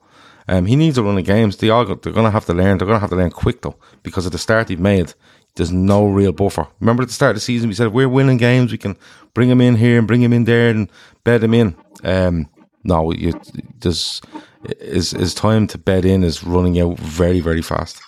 Um, he needs a run of games. They all they're going to have to learn. They're going to have to learn quick though, because at the start he've made, there's no real buffer. Remember at the start of the season, we said if we're winning games, we can bring him in here and bring him in there and bed him in. Um, no, you, his, his time to bed in is running out very very fast.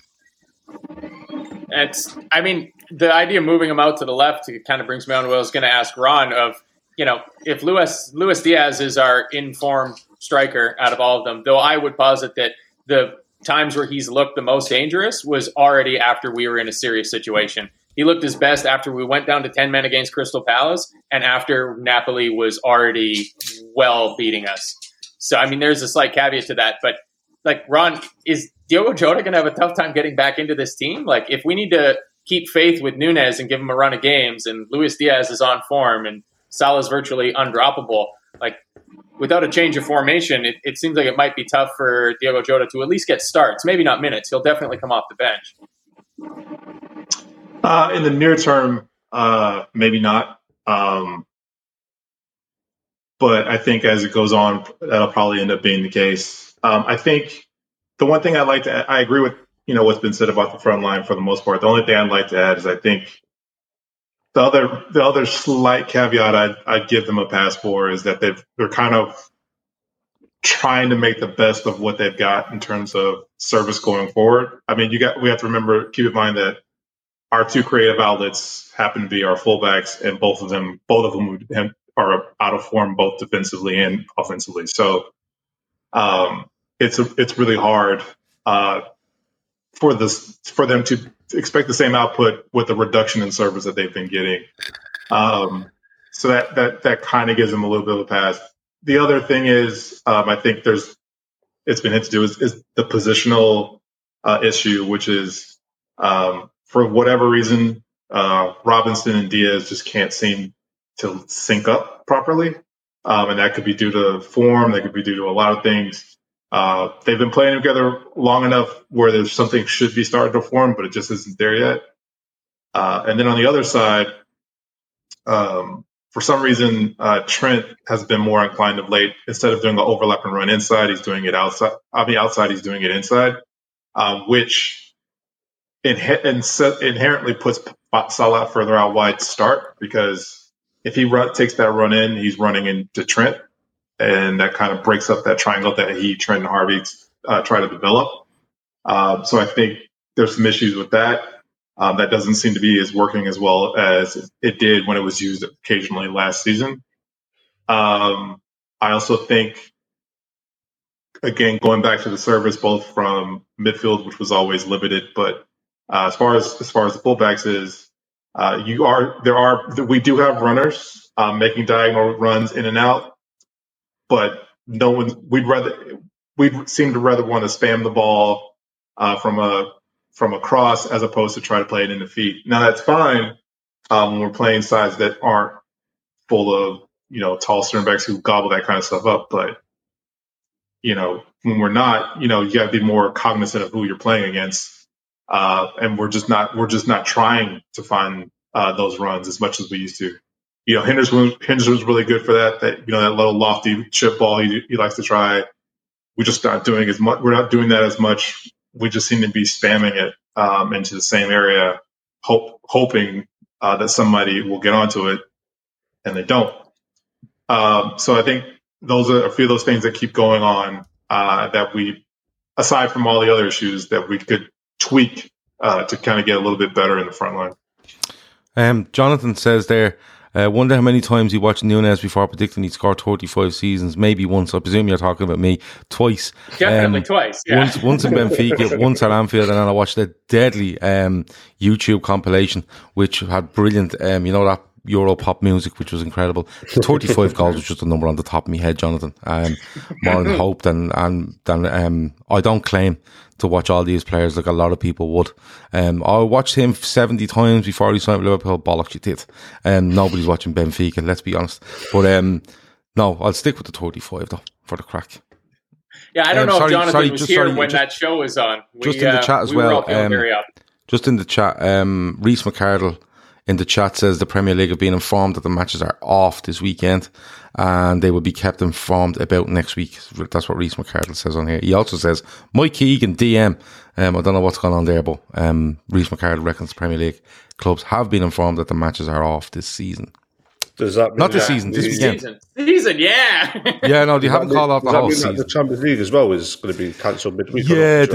It's, I mean, the idea of moving him out to the left kind of brings me on what I was going to ask Ron of, you know, if Luis Luis Diaz is our informed striker out of all of them, though I would posit that the times where he's looked the most dangerous was already after we were in a serious situation. He looked his best after we went down to 10 men against Crystal Palace and after Napoli was already well beating us. So, I mean, there's a slight caveat to that. But, like, Ron, is Diogo Jota going to have a tough time getting back into this team? Like, if we need to keep faith with Nunez and give him a run of games and Luis Diaz is on form and Salah's virtually undroppable, like, without a change of formation, it, it seems like it might be tough for Diogo Jota to at least get starts. Maybe not minutes. He'll definitely come off the bench. Uh, in the near term, uh, maybe not. Um, but I think as it goes on, that'll probably end up being the case. Um, I think the one thing I'd like to, I agree with you know what's been said about the front line for the most part. The only thing I'd like to add is I think the other the other slight caveat I'd, I'd give them a pass for is that they've they're kind of trying to make the best of what they've got in terms of service going forward. I mean, you got we have to remember keep in mind that our two creative outlets happen to be our fullbacks, and both of them both of them are out of form both defensively and offensively. So um, it's a, it's really hard uh, for this for them to expect the same output with the reduction in service that they've been getting. Um, so that that that kind of gives them a little bit of a pass. The other thing is, um, I think there's it's been hit to do is, is the positional uh, issue, which is um, for whatever reason, uh, Robertson and Diaz just can't seem to sync up properly, um, and that could be due to form, that could be due to a lot of things. Uh, they've been playing together long enough where there's something should be starting to form, but it just isn't there yet. Uh, and then on the other side, um, for some reason, uh, Trent has been more inclined of late. Instead of doing the overlap and run inside, he's doing it outside. I mean, outside, he's doing it inside, um, which in, in, inherently puts Salah further out wide to start because if he run, takes that run in, he's running into Trent and that kind of breaks up that triangle that he, Trent, and Harvey uh, try to develop. Um, so I think there's some issues with that. Um, that doesn't seem to be as working as well as it did when it was used occasionally last season. Um, I also think, again, going back to the service, both from midfield, which was always limited, but uh, as far as as far as the fullbacks is, uh, you are there are we do have runners um, making diagonal runs in and out but no one we'd rather we'd seem to rather want to spam the ball uh, from a from a cross as opposed to try to play it in the feet. Now that's fine um, when we're playing sides that aren't full of you know tall center backs who gobble that kind of stuff up, but you know when we're not, you know you got to be more cognizant of who you're playing against, uh, and we're just not we're just not trying to find uh, those runs as much as we used to you know, Henderson, Henderson's really good for that. That you know, that little lofty chip ball he, he likes to try. We're just not doing as much. We're not doing that as much. We just seem to be spamming it um, into the same area, hope, hoping uh, that somebody will get onto it, and they don't. Um, so I think those are a few of those things that keep going on uh, that we, aside from all the other issues, that we could tweak uh, to kind of get a little bit better in the front line. Um, Jonathan says there uh, wonder how many times you watched Nunez before predicting he'd score 35 seasons. Maybe once. I presume you're talking about me. Twice. Definitely um, twice. Yeah. Once, once in Benfica, once at Anfield, and then I watched a deadly um, YouTube compilation which had brilliant, um, you know, that Euro pop music, which was incredible. The 35 goals was just a number on the top of my head, Jonathan. Um, more than hope than, and, than, um, I don't claim to watch all these players like a lot of people would. Um, I watched him 70 times before he signed with Liverpool. Bollocks, you did. Um, nobody's watching Benfica, let's be honest. But, um, no, I'll stick with the 35 though, for the crack. Yeah, I don't um, know sorry, if Jonathan sorry, was here sorry, when just, that show was on. We, just in the uh, chat as we well. Um, just in the chat, um, Reese McCardle in the chat says the Premier League have been informed that the matches are off this weekend and they will be kept informed about next week. That's what Reese McCardle says on here. He also says Mike Keegan DM. Um, I don't know what's going on there, but um, Reese McCardle reckons Premier League clubs have been informed that the matches are off this season. Does that mean not this season? This weekend. Season, season yeah. yeah, no, they haven't called off the whole season. The Champions League as well is going to be cancelled midweek. Yeah,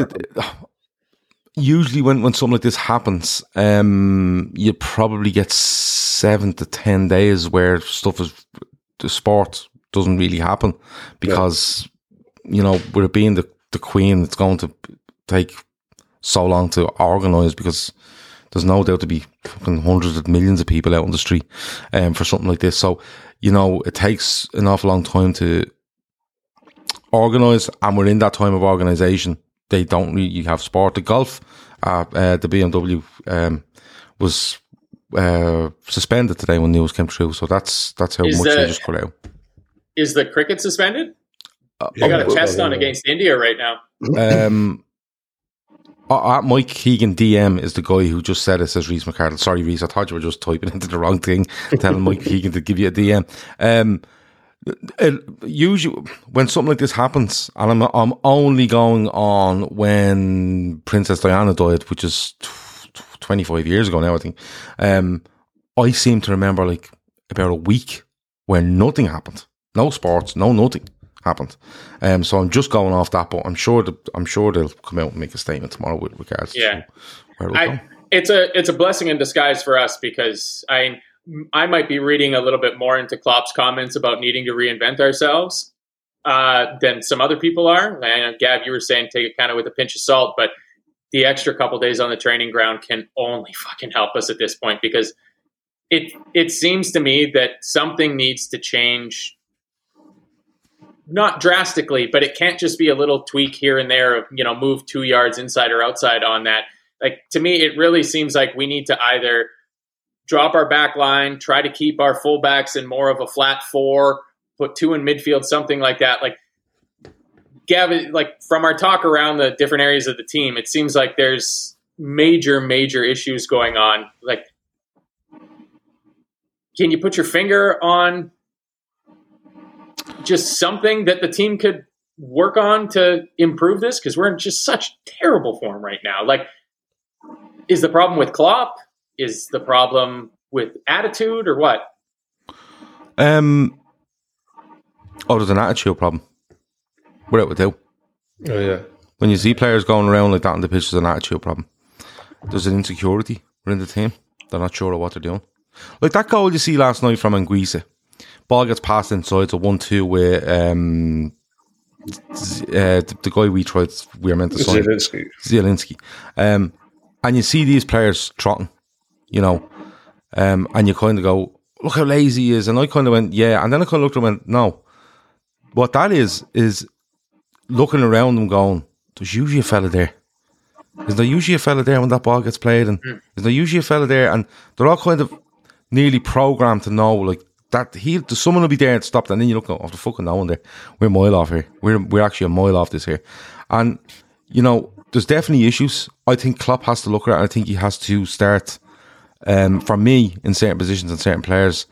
usually when, when something like this happens, um, you probably get seven to ten days where stuff is the sport doesn't really happen because yeah. you know with it being the the queen, it's going to take so long to organise because there's no doubt to be hundreds of millions of people out on the street um, for something like this. So you know it takes an awful long time to organise, and we're in that time of organisation they don't really have sport. The golf, uh, uh, the BMW um, was uh, suspended today when news came through. So that's that's how is much they just cut out. is the cricket suspended? Uh, I got a test on against India right now. Um, uh, uh, Mike Keegan DM is the guy who just said it, says Reese McCardle. Sorry, Reese, I thought you were just typing into the wrong thing, telling Mike Keegan to give you a DM. Um, usually, when something like this happens, and I'm, I'm only going on when Princess Diana died, which is tw- tw- 25 years ago now, I think. Um, I seem to remember like about a week where nothing happened. No sports, no nothing happened. Um, so I'm just going off that, but I'm sure that I'm sure they'll come out and make a statement tomorrow with regards Yeah. to where go. I, it's a it's a blessing in disguise for us because I I might be reading a little bit more into Klopp's comments about needing to reinvent ourselves uh, than some other people are. And Gav, you were saying take it kind of with a pinch of salt, but the extra couple days on the training ground can only fucking help us at this point because it it seems to me that something needs to change. Not drastically, but it can't just be a little tweak here and there of, you know, move two yards inside or outside on that like to me it really seems like we need to either drop our back line try to keep our fullbacks in more of a flat four put two in midfield something like that. Like Gavin, like from our talk around the different areas of the team it seems like there's major major issues going on. Like can you put your finger on just something that the team could work on to improve this? Because we're in just such terrible form right now. Like is the problem with Klopp? Is the problem with attitude or what? Um, oh, there's an attitude problem. Without would doubt. Oh yeah. When you see players going around like that on the pitch, there's an attitude problem. There's an insecurity within the team. They're not sure of what they're doing. Like that goal you see last night from Anguissa. Ball gets passed inside, it's a 1 2 with um, uh, the, the guy we tried, we are meant to sign. Zielinski. Zielinski. Um, and you see these players trotting, you know, um, and you kind of go, look how lazy he is. And I kind of went, yeah. And then I kind of looked and went, no. What that is, is looking around and going, there's usually a fella there. Is there usually a fella there when that ball gets played? And is there usually a fella there? And they're all kind of nearly programmed to know, like, that he, someone will be there to stop. And then you look, oh, the fucking no one there. We're a mile off here. We're, we're actually a mile off this here. And, you know, there's definitely issues. I think Klopp has to look at it. I think he has to start, um, for me, in certain positions and certain players,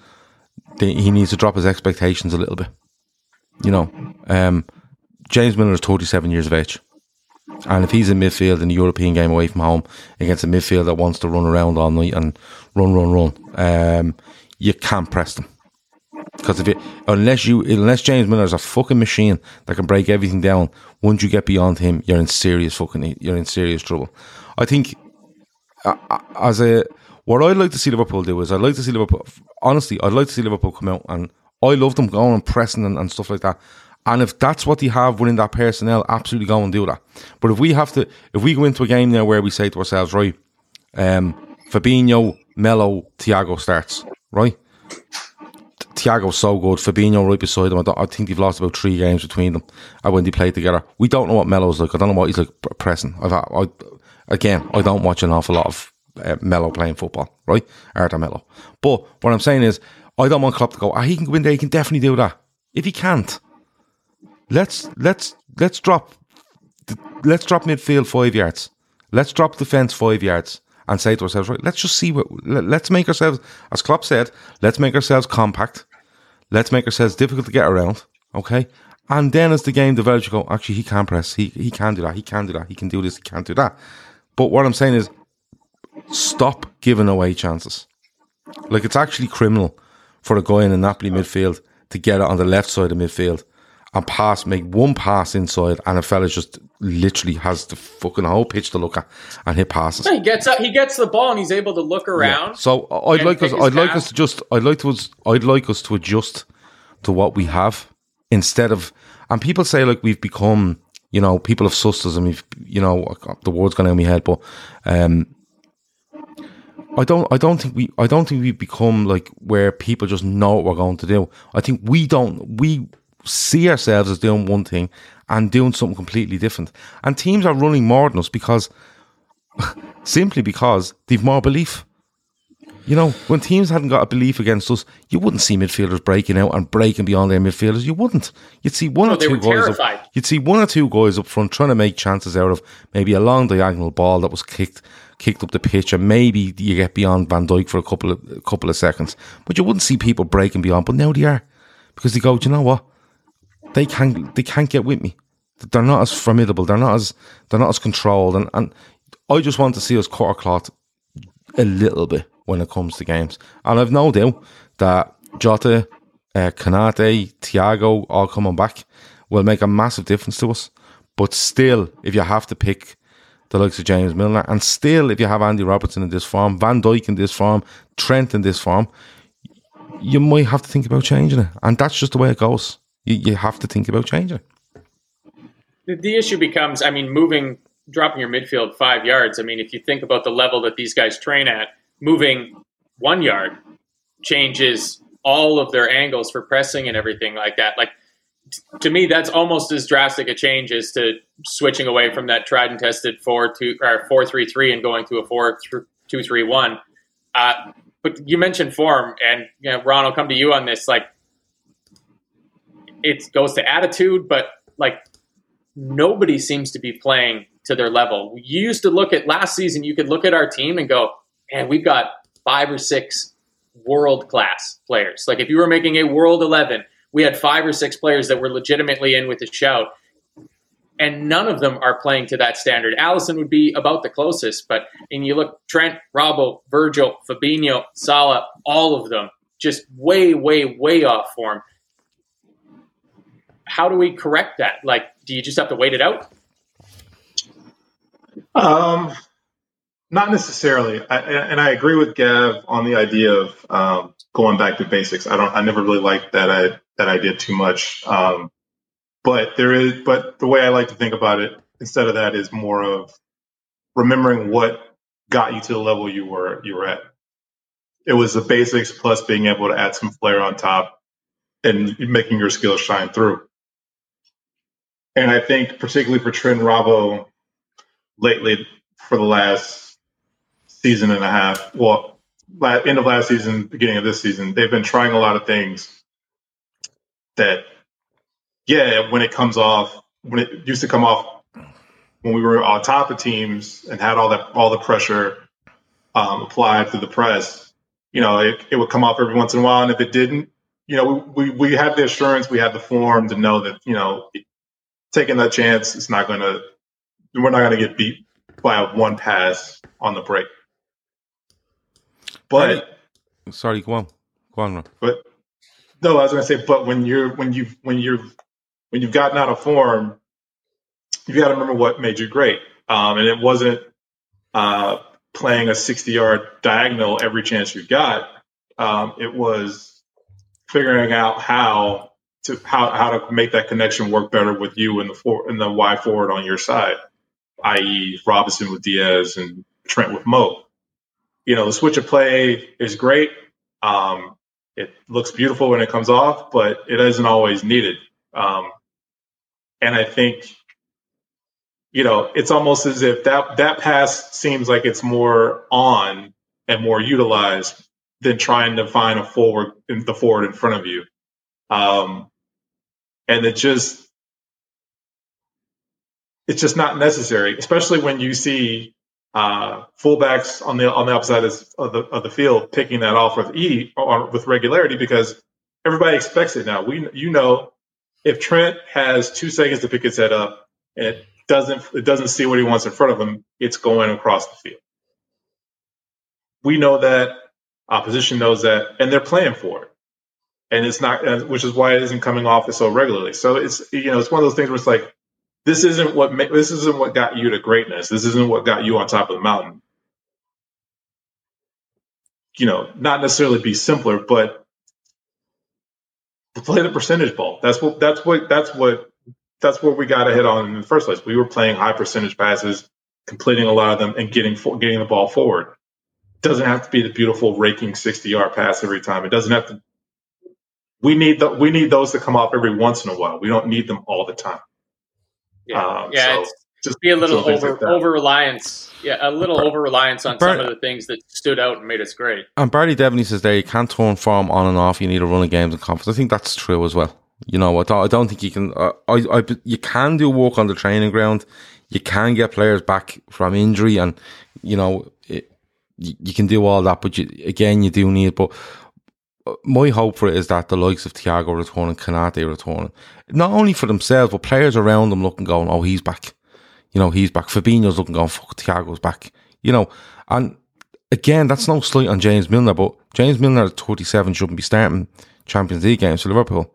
they, he needs to drop his expectations a little bit. You know, um, James Milner is 37 years of age. And if he's in midfield in a European game away from home against a midfield that wants to run around all night and run, run, run, um, you can't press them. Because if it, unless you, unless James Milner is a fucking machine that can break everything down, once you get beyond him, you're in serious fucking, you're in serious trouble. I think, uh, as a, what I'd like to see Liverpool do is I'd like to see Liverpool, honestly, I'd like to see Liverpool come out and I love them going and pressing and, and stuff like that. And if that's what you have within that personnel, absolutely go and do that. But if we have to, if we go into a game now where we say to ourselves, right, um, Fabinho, Melo, Thiago starts, right? Thiago's so good. Fabinho right beside him. I, I think they've lost about three games between them when they played together. We don't know what Melo's like. I don't know what he's like pressing. I've, I, again, I don't watch an awful lot of uh, Melo playing football, right? Arthur Melo. But what I'm saying is, I don't want Klopp to go. Ah, he can go in there. He can definitely do that. If he can't, let's let's let's drop let's drop midfield five yards. Let's drop the defence five yards and say to ourselves, right, let's just see what, let, let's make ourselves, as Klopp said, let's make ourselves compact. Let's make ourselves difficult to get around. Okay. And then as the game develops, you go, actually, he can press. He, he can do that. He can do that. He can do this. He can't do that. But what I'm saying is stop giving away chances. Like it's actually criminal for a guy in a Napoli midfield to get it on the left side of midfield and pass, make one pass inside, and a fella just literally has the fucking whole pitch to look at and hit passes. He gets up, he gets the ball and he's able to look around. So I'd like us. I'd like us to just. I'd like to. I'd like us to adjust to what we have instead of. And people say like we've become. You know, people have sussed us, and we've. You know, the word's gone out of my head, but um, I don't. I don't think we. I don't think we've become like where people just know what we're going to do. I think we don't. We see ourselves as doing one thing and doing something completely different. And teams are running more than us because simply because they've more belief. You know, when teams hadn't got a belief against us, you wouldn't see midfielders breaking out and breaking beyond their midfielders. You wouldn't. You'd see one No, or two guys. terrified. Up, you'd see one or two guys up front trying to make chances out of maybe a long diagonal ball that was kicked kicked up the pitch, and maybe you get beyond Van Dijk for a couple of a couple of seconds. But you wouldn't see people breaking beyond. But now they are because they go. Do you know what? They can't. They can't get with me. They're not as formidable. They're not as. They're not as controlled. And and I just want to see us cut our cloth a little bit when it comes to games. And I've no doubt that Jota, uh, Konate, Thiago all coming back will make a massive difference to us. But still, if you have to pick the likes of James Milner, and still, if you have Andy Robertson in this form, Van Dijk in this form, Trent in this form, you might have to think about changing it. And that's just the way it goes. You, you have to think about changing it. The, the issue becomes, I mean, moving, dropping your midfield five yards. I mean, if you think about the level that these guys train at, moving one yard changes all of their angles for pressing and everything like that. Like, t- to me, that's almost as drastic a change as to switching away from that tried and tested four two or four three three and going to a four th- two three one. Uh, but you mentioned form, and you know, Ron, I'll come to you on this. Like, it goes to attitude, but like nobody seems to be playing to their level. You used to look at last season, you could look at our team and go, man, we've got five or six world class players. Like if you were making a world 11, we had five or six players that were legitimately in with a shout. And none of them are playing to that standard. Alisson would be about the closest, but and you look Trent, Robbo, Virgil, Fabinho, Salah, all of them just way, way, way off form. How do we correct that? Like, do you just have to wait it out? Um, not necessarily. I, and I agree with Gav on the idea of um, going back to basics. I don't. I never really liked that. I that idea too much. Um, but there is. But the way I like to think about it, instead of that, is more of remembering what got you to the level you were you were at. It was the basics plus being able to add some flair on top and making your skills shine through. And I think particularly for Trent Robbo lately for the last season and a half, well, end of last season, beginning of this season, they've been trying a lot of things that, yeah, when it comes off, when it used to come off when we were on top of teams and had all that all the pressure um, applied to the press, you know, it, it would come off every once in a while, and if it didn't, you know, we, we, we had the assurance, we had the form to know that, you know, taking that chance, it's not going to, we're not going to get beat by one pass on the break. But, Sorry, go on. Go on, but no, I was going to say, but when you're, when you, when you're, when you've gotten out of form, you've got to remember what made you great. Um, and it wasn't, uh, playing a 60 yard diagonal every chance you got. Um, it was figuring out how to how, how to make that connection work better with you and the for, and the Y forward on your side, i.e. Robertson with Diaz and Trent with Mo. You know, the switch of play is great. Um, it looks beautiful when it comes off, but it isn't always needed. Um, and I think, you know, it's almost as if that that pass seems like it's more on and more utilized than trying to find a forward in the forward in front of you. Um, and it just it's just not necessary, especially when you see uh, fullbacks on the on the opposite of the of the field picking that off with e or with regularity because everybody expects it now. We you know if Trent has two seconds to pick his head up and it doesn't it doesn't see what he wants in front of him, it's going across the field. We know that opposition knows that, and they're playing for it. And it's not, which is why it isn't coming off so regularly. So it's you know it's one of those things where it's like this isn't what ma- this isn't what got you to greatness. This isn't what got you on top of the mountain. You know, not necessarily be simpler, but play the percentage ball. That's what that's what that's what that's what we got to hit on in the first place. We were playing high percentage passes, completing a lot of them, and getting for, getting the ball forward. Doesn't have to be the beautiful raking sixty yard pass every time. It doesn't have to. We need the, we need those to come off every once in a while. We don't need them all the time. Yeah, Um, yeah. so- It's, just be a little over like over reliance. Yeah, a little Bar- over reliance on Bar- some of the things that stood out and made us great. And Barry Devaney says there you can't turn form on and off. You need to run a games and conference. I think that's true as well. You know, I don't, I don't think you can. Uh, I, I, you can do work on the training ground. You can get players back from injury, and you know, it, you, you can do all that. But you, again, you do need. But my hope for it is that the likes of Thiago returning, Konate returning, not only for themselves, but players around them looking, going, "Oh, he's back." You know, he's back. Fabinho's looking, going, "Fuck, Thiago's back." You know, and again, that's no slight on James Milner, but James Milner at 27 shouldn't be starting Champions League games for Liverpool.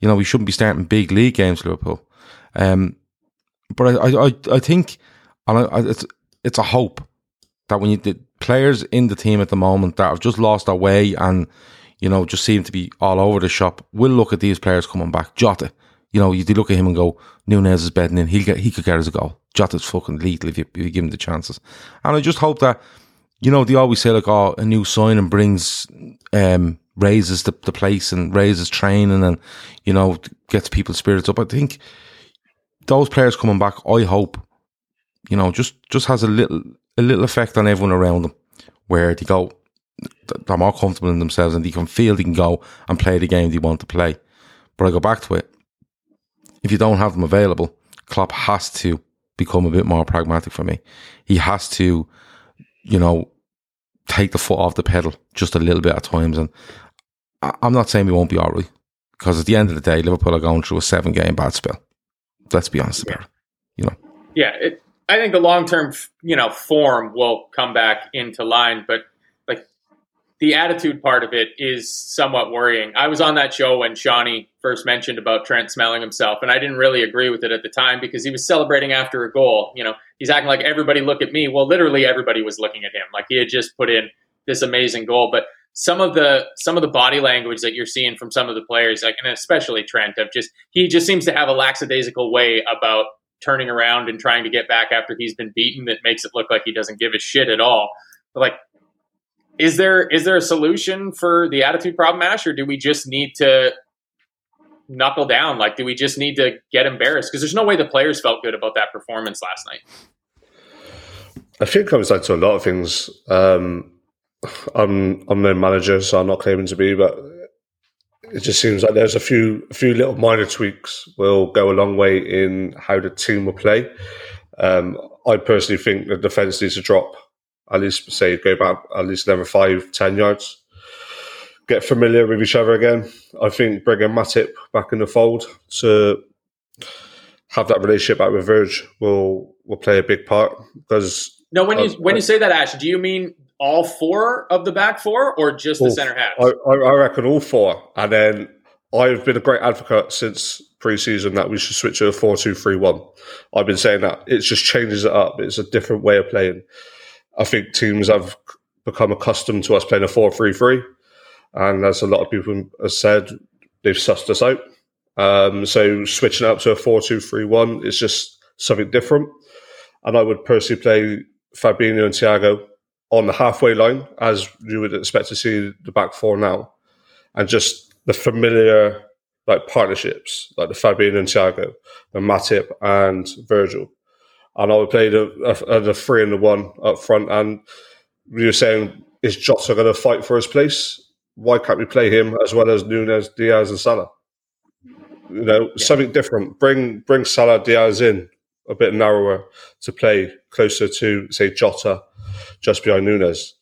You know, we shouldn't be starting big league games for Liverpool. Um, but I, I, I think, and I, it's it's a hope that when you the players in the team at the moment that have just lost their way and you know, just seem to be all over the shop. We'll look at these players coming back. Jota, you know, you look at him and go, Nunez is bedding in. He'll get, he could get us a goal. Jota's fucking lethal if you, if you give him the chances. And I just hope that, you know, they always say like, oh, a new signing brings, um, raises the, the place and raises training and, you know, gets people's spirits up. I think those players coming back, I hope, you know, just, just has a little, a little effect on everyone around them where they go, they're more comfortable in themselves and they can feel they can go and play the game they want to play. But I go back to it. If you don't have them available, Klopp has to become a bit more pragmatic for me. He has to, you know, take the foot off the pedal just a little bit at times. And I'm not saying we won't be all right because at the end of the day, Liverpool are going through a seven game bad spell. Let's be honest about it. You know. Yeah, it, I think the long term, you know, form will come back into line, but the attitude part of it is somewhat worrying. I was on that show when Shawnee first mentioned about Trent smelling himself, and I didn't really agree with it at the time because he was celebrating after a goal. You know, he's acting like everybody look at me. Well, literally everybody was looking at him, like he had just put in this amazing goal. But some of the some of the body language that you're seeing from some of the players, like and especially Trent, of just he just seems to have a lackadaisical way about turning around and trying to get back after he's been beaten that makes it look like he doesn't give a shit at all. But like is there is there a solution for the attitude problem, Ash, or do we just need to knuckle down? Like, do we just need to get embarrassed? Because there's no way the players felt good about that performance last night. I think it comes down to a lot of things. Um, I'm I'm no manager, so I'm not claiming to be, but it just seems like there's a few a few little minor tweaks will go a long way in how the team will play. Um, I personally think the defence needs to drop at least say go back at least another five, ten yards. Get familiar with each other again. I think bringing Matip back in the fold to have that relationship back with Verge will will play a big part because. No, when you uh, when you say that, Ash, do you mean all four of the back four or just the center half? I, I reckon all four, and then I've been a great advocate since preseason that we should switch to a 4 2 3 1. I've been saying that it just changes it up. It's a different way of playing. I think teams have become accustomed to us playing a 4 3 3. And as a lot of people have said, they've sussed us out. Um, so switching up to a 4 2 3 1 is just something different. And I would personally play Fabinho and Thiago on the halfway line, as you would expect to see the back four now. And just the familiar like partnerships, like the Fabinho and Thiago, and Matip and Virgil and I would play the a, the three and the one up front. And you were saying, is Jota going to fight for his place? Why can't we play him as well as Nunez, Diaz, and Salah? You know, yeah. something different. Bring bring Salah, Diaz in a bit narrower to play closer to say Jota, just behind Nunez,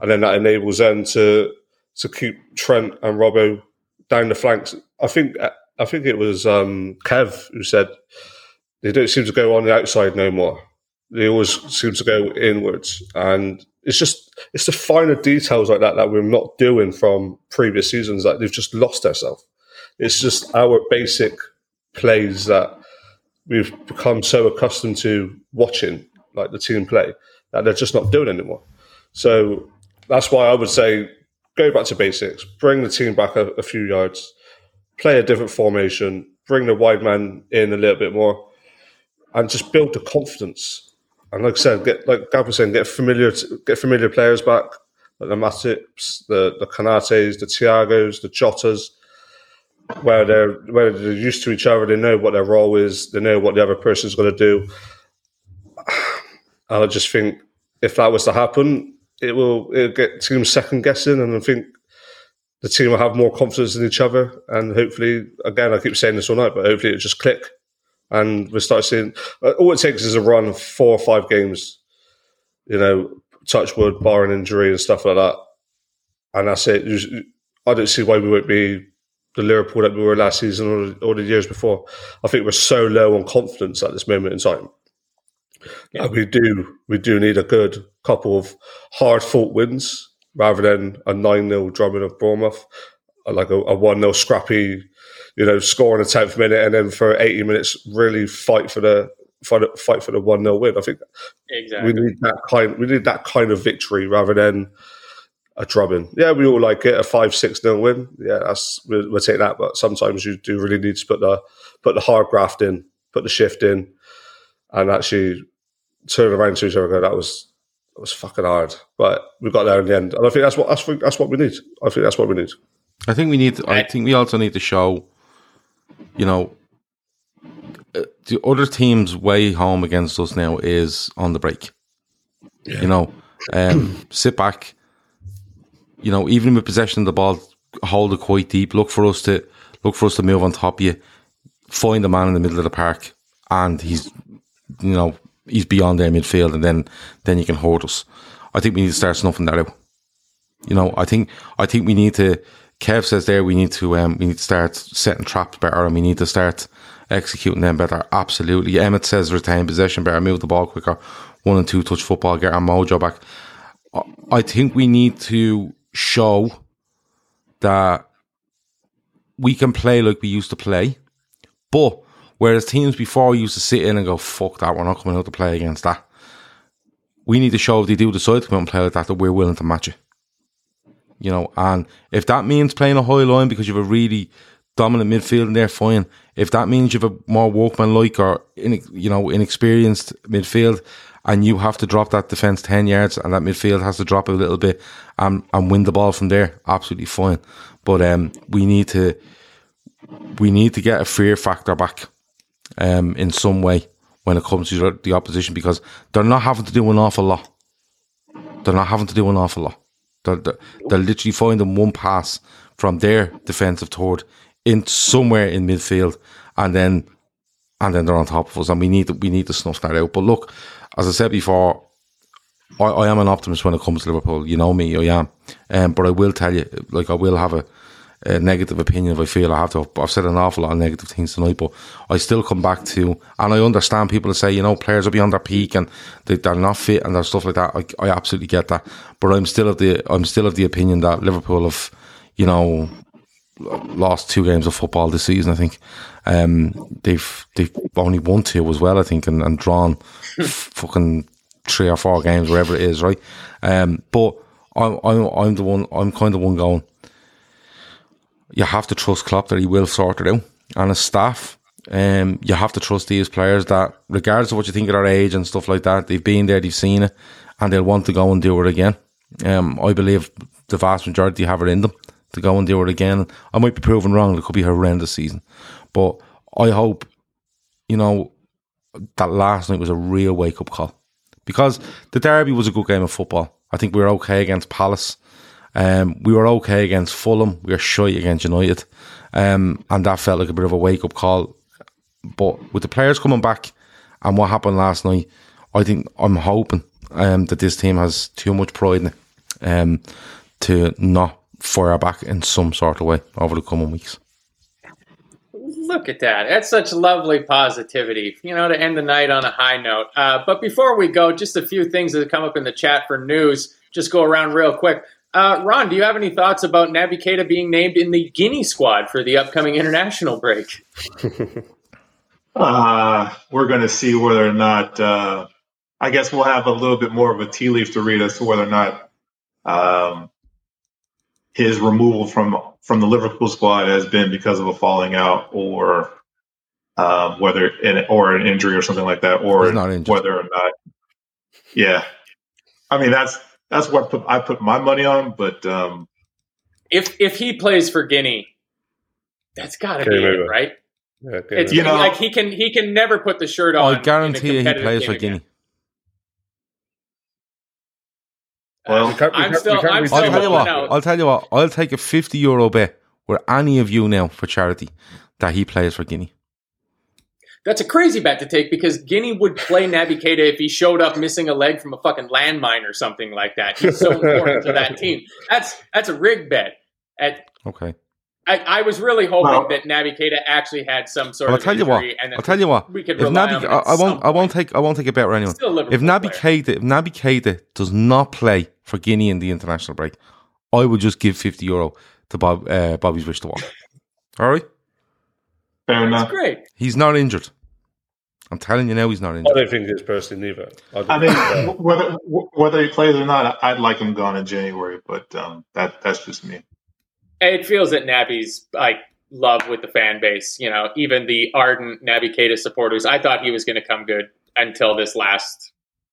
and then that enables them to to keep Trent and Robbo down the flanks. I think I think it was um, Kev who said they don't seem to go on the outside no more. They always seem to go inwards, and it's just it's the finer details like that that we're not doing from previous seasons. That they've just lost themselves. It's just our basic plays that we've become so accustomed to watching, like the team play, that they're just not doing anymore. So that's why I would say go back to basics, bring the team back a, a few yards, play a different formation, bring the wide man in a little bit more and just build the confidence. And like I said, get like Gav was saying, get familiar get familiar players back, like the Matips, the the Konates, the Thiagos, the Jotas, where they're where they're used to each other. They know what their role is. They know what the other person's going to do. And I just think if that was to happen, it will it'll get teams second guessing, and I think the team will have more confidence in each other, and hopefully, again, I keep saying this all night, but hopefully, it just click, and we start seeing. uh, All it takes is a run of four or five games, you know, touch wood, barring injury and stuff like that, and that's it. I don't see why we won't be the Liverpool that we were last season or, the- or the years before. I think we're so low on confidence at this moment in time. And we do we do need a good couple of hard fought wins rather than a 9 0 drumming of Bournemouth, like a, a 1 0 scrappy, you know, score in the 10th minute and then for 80 minutes really fight for the fight, fight for the 1 0 win. I think Exactly. we need that kind we need that kind of victory rather than a drubbing. Yeah, we all like it, a 5 6 0 win. Yeah, that's we'll, we'll take that, but sometimes you do really need to put the put the hard graft in, put the shift in and actually turn around to each other and go, that was that was fucking hard. But we got there in the end. And I think that's what that's, that's what we need. I think that's what we need. I think we need. I think we also need to show, you know, uh, the other team's way home against us now is on the break. You know, um, sit back. You know, even with possession of the ball, hold it quite deep. Look for us to look for us to move on top of you. Find the man in the middle of the park, and he's, you know, he's beyond their midfield, and then then you can hold us. I think we need to start snuffing that out. You know, I think I think we need to. Kev says there we need to um, we need to start setting traps better, and we need to start executing them better. Absolutely. Emmett says retain possession better, move the ball quicker, one and two touch football, get our mojo back. I- think we need to show that we can play like we used to play, but whereas teams before used to sit in and go, "Fuck that, we're not coming out to play against that." We need to show if they do decide to come out and play like that that we're willing to match it you know, and if that means playing a high line because you have a really dominant midfield in there, fine. If that means you have a more workman like or in, you know inexperienced midfield, and you have to drop that defense ten yards, and that midfield has to drop a little bit and and win the ball from there, absolutely fine. But um, we need to we need to get a fear factor back um, in some way when it comes to the opposition because they're not having to do an awful lot. They're not having to do an awful lot. They're, they're literally finding one pass from their defensive third in somewhere in midfield, and then and then they're on top of us, and we need to, we need to snuff that out. But look, as I said before, I, I am an optimist when it comes to Liverpool. You know me, I am. Um, but I will tell you, like I will have a, a negative opinion if I feel I have to. I've said an awful lot of negative things tonight, but I still come back to, and I understand people say, you know, players are beyond their peak and they, they're not fit and there's stuff like that. I, I absolutely get that, but I'm still of the I'm still of the opinion that Liverpool have, you know, lost two games of football this season. I think um, they've they've only won two as well. I think and, and drawn fucking three or four games, wherever it is, right? Um, but I'm I'm I'm the one. I'm kind of one going. You have to trust Klopp that he will sort it out, and his staff. Um, you have to trust these players that, regardless of what you think of their age and stuff like that, they've been there, they've seen it, and they'll want to go and do it again. Um, I believe the vast majority have it in them to go and do it again. I might be proven wrong; it could be a horrendous season, but I hope, you know, that last night was a real wake up call because the derby was a good game of football. I think we were okay against Palace. Um, we were okay against Fulham. We were shy against United, um, and that felt like a bit of a wake up call. But with the players coming back and what happened last night, I think I'm hoping um, that this team has too much pride in it um, to not fire back in some sort of way over the coming weeks. Look at that. That's such lovely positivity, you know, to end the night on a high note. Uh, but before we go, just a few things that have come up in the chat for news. Just go around real quick. Uh, Ron, do you have any thoughts about Naby Keita being named in the Guinea squad for the upcoming international break? Uh, we're going to see whether or not. Uh, I guess we'll have a little bit more of a tea leaf to read as to whether or not um, his removal from from the Liverpool squad has been because of a falling out, or um, whether in, or an injury or something like that, or He's not injured. whether or not. Yeah, I mean that's that's what I put my money on. But um, if if he plays for Guinea, that's got to be it, right? Yeah, it's you know, like he can he can never put the shirt on. I guarantee he plays for Guinea. Well, we still, we still I'll tell you what. I'll tell you what. I'll take a fifty euro bet with any of you now for charity that he plays for Guinea. That's a crazy bet to take because Guinea would play Naby Keita if he showed up missing a leg from a fucking landmine or something like that. He's so important to that team. That's that's a rig bet. At, Okay. I, I was really hoping Well- that Naby Keita actually had some sort I'll of tell you what. injury and that I'll tell you what. we could If rely Naby, on I, I won't. I won't take. I won't take a bet with anyone. Still a If Naby player. Keita, if Naby Keita does not play for Guinea in the international break, I would just give fifty euro to Bob uh, Bobby's wish to walk. All right. Fair enough. That's great. He's not injured. I'm telling you now, he's not injured. I don't think it's personally neither. I, I don't mean, whether whether he plays or not, I'd like him gone in January. But um, that that's just me. It feels that Naby's like love with the fan base. You know, even the ardent Naby Keita supporters. I thought he was going to come good until this last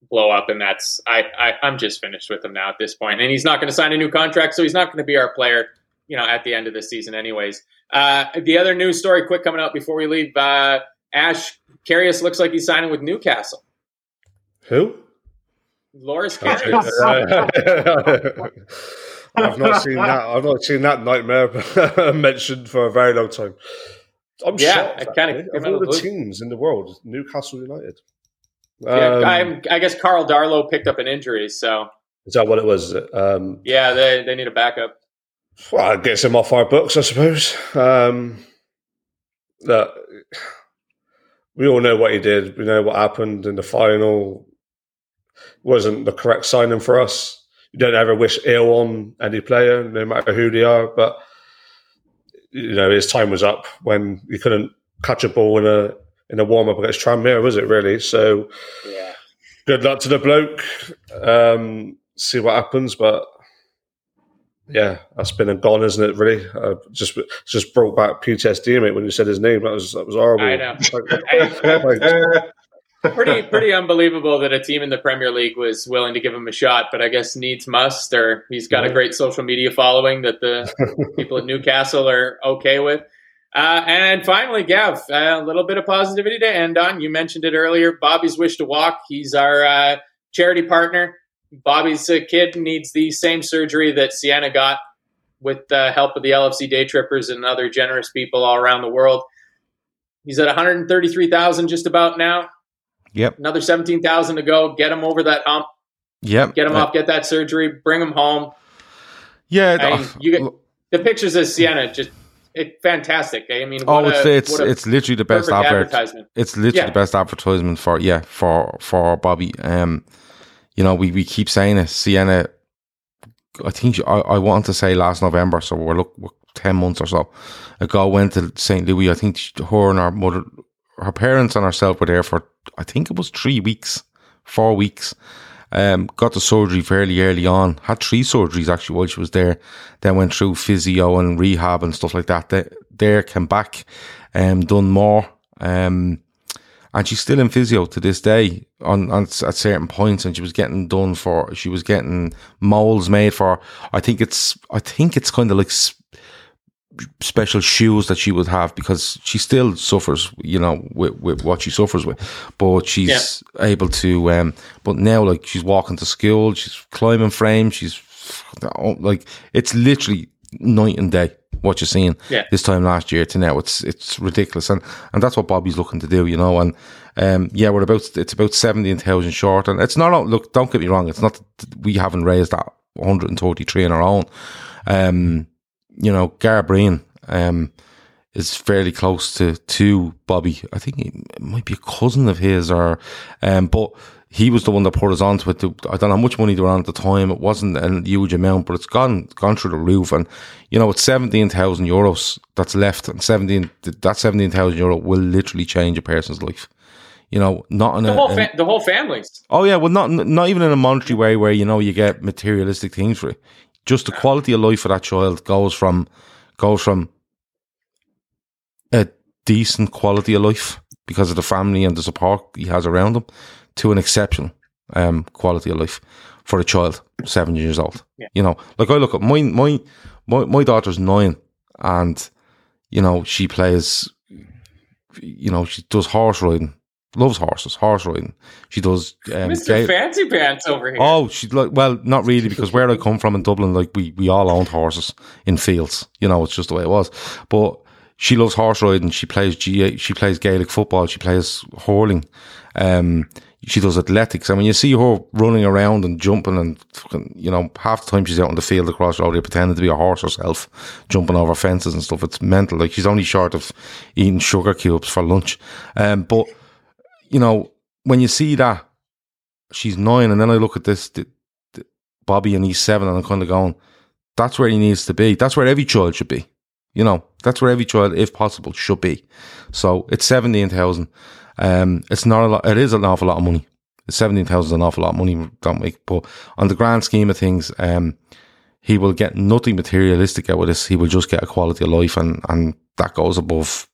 blow up, and that's I, I I'm just finished with him now at this point. And he's not going to sign a new contract, so he's not going to be our player. You know, at the end of the season, anyways. Uh, the other news story, quick coming out before we leave. Uh, Ash Karius looks like he's signing with Newcastle. Who? Loris Karius. I've not seen that. I've not seen that nightmare mentioned for a very long time. I'm sure Yeah, shocked. kinda of all the blue. teams in the world, Newcastle United. Yeah, Um, I'm, I guess Karl Darlow picked up an injury, so is that what it was? Um, yeah, they they need a backup. Well, it gets him off our books, I suppose. Um, that we all know what he did. We know what happened in the final. Wasn't the correct signing for us. You don't ever wish ill on any player, no matter who they are. But you know, his time was up when he couldn't catch a ball in a in a warm up against Tranmere, was it really? So Yeah. good luck to the bloke. Um, see what happens, but yeah, that's been and gone, isn't it? Really, uh, just just brought back PTSD, mate. When you said his name, that was that was horrible. I know. Like, pretty pretty unbelievable that a team in the Premier League was willing to give him a shot, but I guess needs must, or he's got a great social media following that the people at Newcastle are okay with. Uh, and finally, Gav, a little bit of positivity to end on. You mentioned it earlier. Bobby's wish to walk. He's our uh, charity partner. Bobby's uh, kid needs the same surgery that Sienna got with the help of the LFC Day Trippers and other generous people all around the world. He's at 133,000 just about now. Yep. Another 17,000 to go. Get him over that hump. Yep. Get him Uh, off. Get that surgery. Bring him home. Yeah. I mean, uh, you get the pictures of Sienna. Just it, fantastic. I mean, oh, a, it's it's literally the best advertisement. It's literally Yeah. the best advertisement for yeah for for Bobby. Um, you know we, we keep saying it. Sienna, I think I, I want to say last November, so we're look we're ten months or so ago. Went to St Louis. I think she, her and her mother, her parents and herself were there for I think it was three weeks, four weeks. Um, got the surgery fairly early on. Had three surgeries actually while she was there. Then went through physio and rehab and stuff like that. There, there came back, um, done more. Um, and she's still in physio to this day on, on at certain points. And she was getting done for. She was getting molds made for. I think it's. I think it's kind of like. s- special shoes that she would have because she still suffers, you know, with, with what she suffers with. But she's able to, um, but now like she's walking to school, she's climbing frames, she's like, it's literally night and day what you're seeing Yeah. this time last year to now. It's, it's ridiculous. And, and that's what Bobby's looking to do, you know, and, um, yeah, we're about, it's about 17,000 short and it's not, look, don't get me wrong. It's not, we haven't raised that 133 on our own. Um, you know, Garbreen um, is fairly close to to Bobby. I think it might be a cousin of his, or um, but he was the one that put us onto it. I don't know how much money they were on at the time. It wasn't a huge amount, but it's gone gone through the roof. And you know, it's seventeen thousand euros that's left, and seventeen that seventeen thousand euro will literally change a person's life. You know, not in The a, whole in- the whole family's. Oh yeah, well not not even in a monetary way where you know you get materialistic things for it. Just the quality of life for that child goes from goes from a decent quality of life because of the family and the support he has around him to an exceptional um, quality of life for a child seven years old. Yeah. You know, like I look at my my my my daughter's nine, and you know she plays. You know she does horse riding loves horses, horse riding. She does. Um, Mr. Fancy Pants over here. Oh, she'd like well, not really, because where I come from in Dublin, like we we all owned horses in fields. You know, it's just the way it was. But she loves horse riding. She plays G. She plays Gaelic football. She plays hurling. Um, she does athletics. I mean, you see her running around and jumping, and you know, half the time she's out on the field across the road, pretending to be a horse herself, jumping over fences and stuff. It's mental. Like she's only short of eating sugar cubes for lunch. Um, but you know, when you see that she's nine, and then I look at this the, the Bobby and he's seven, and I'm kind of going, that's where he needs to be. That's where every child should be. You know, that's where every child, if possible, should be. So it's seventeen thousand. Um, it's not a lot. It is an awful lot of money. Seventeen thousand is an awful lot of money, don't we? But on the grand scheme of things, um, he will get nothing materialistic out of this. He will just get a quality of life, and and that goes above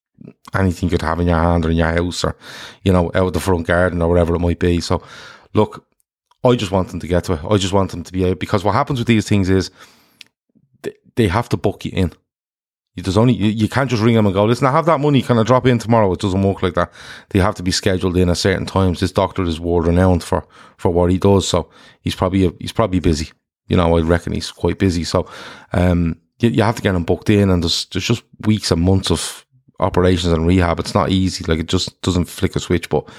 anything you could have in your hand or in your house or you know out the front garden or whatever it might be. So, look, I just want them to get to it. I just want them to be out because what happens with these things is they, they have to book you in. There's only you, you can't just ring them and go, listen, I have that money. Can I drop in tomorrow? It doesn't work like that. They have to be scheduled in at certain times. This doctor is world renowned for for what he does, so he's probably he's probably busy. You know, I reckon he's quite busy. So, um, you, you have to get him booked in, and there's there's just weeks and months of operations and rehab. It's not easy. Like it just doesn't flick a switch, but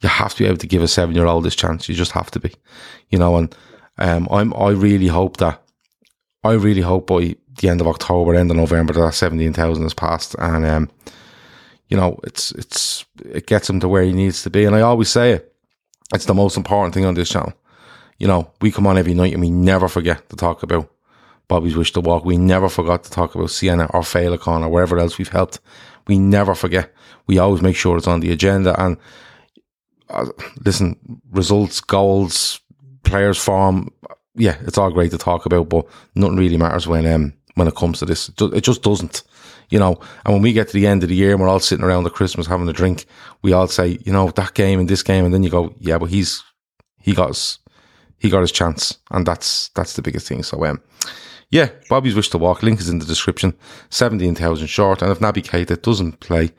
you have to be able to give a seven year old this chance. You just have to be, you know. And um, I'm I really hope that I really hope by the end of October, end of November, that seventeen thousand has passed, and um, you know, it's it's it gets him to where he needs to be. And I always say it, it's the most important thing on this channel. You know, we come on every night and we never forget to talk about Bobby's Wish to Walk. We never forgot to talk about Sienna or Féileacáin or wherever else we've helped. We never forget. We always make sure it's on the agenda. And uh, listen, results, goals, players' form, yeah, it's all great to talk about, but nothing really matters when um when it comes to this. It just doesn't, you know. And when we get to the end of the year and we're all sitting around at Christmas having a drink, we all say, you know, that game and this game, and then you go, yeah, but he's he got his he got his chance, and that's that's the biggest thing. So um. Yeah, Bobby's wish to walk. Link is in the description. Seventeen thousand short, and if Naby Keita doesn't play,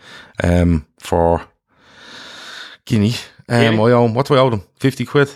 um, for Guinea, um, Guinea? I owe him. What do I owe them? Fifty quid.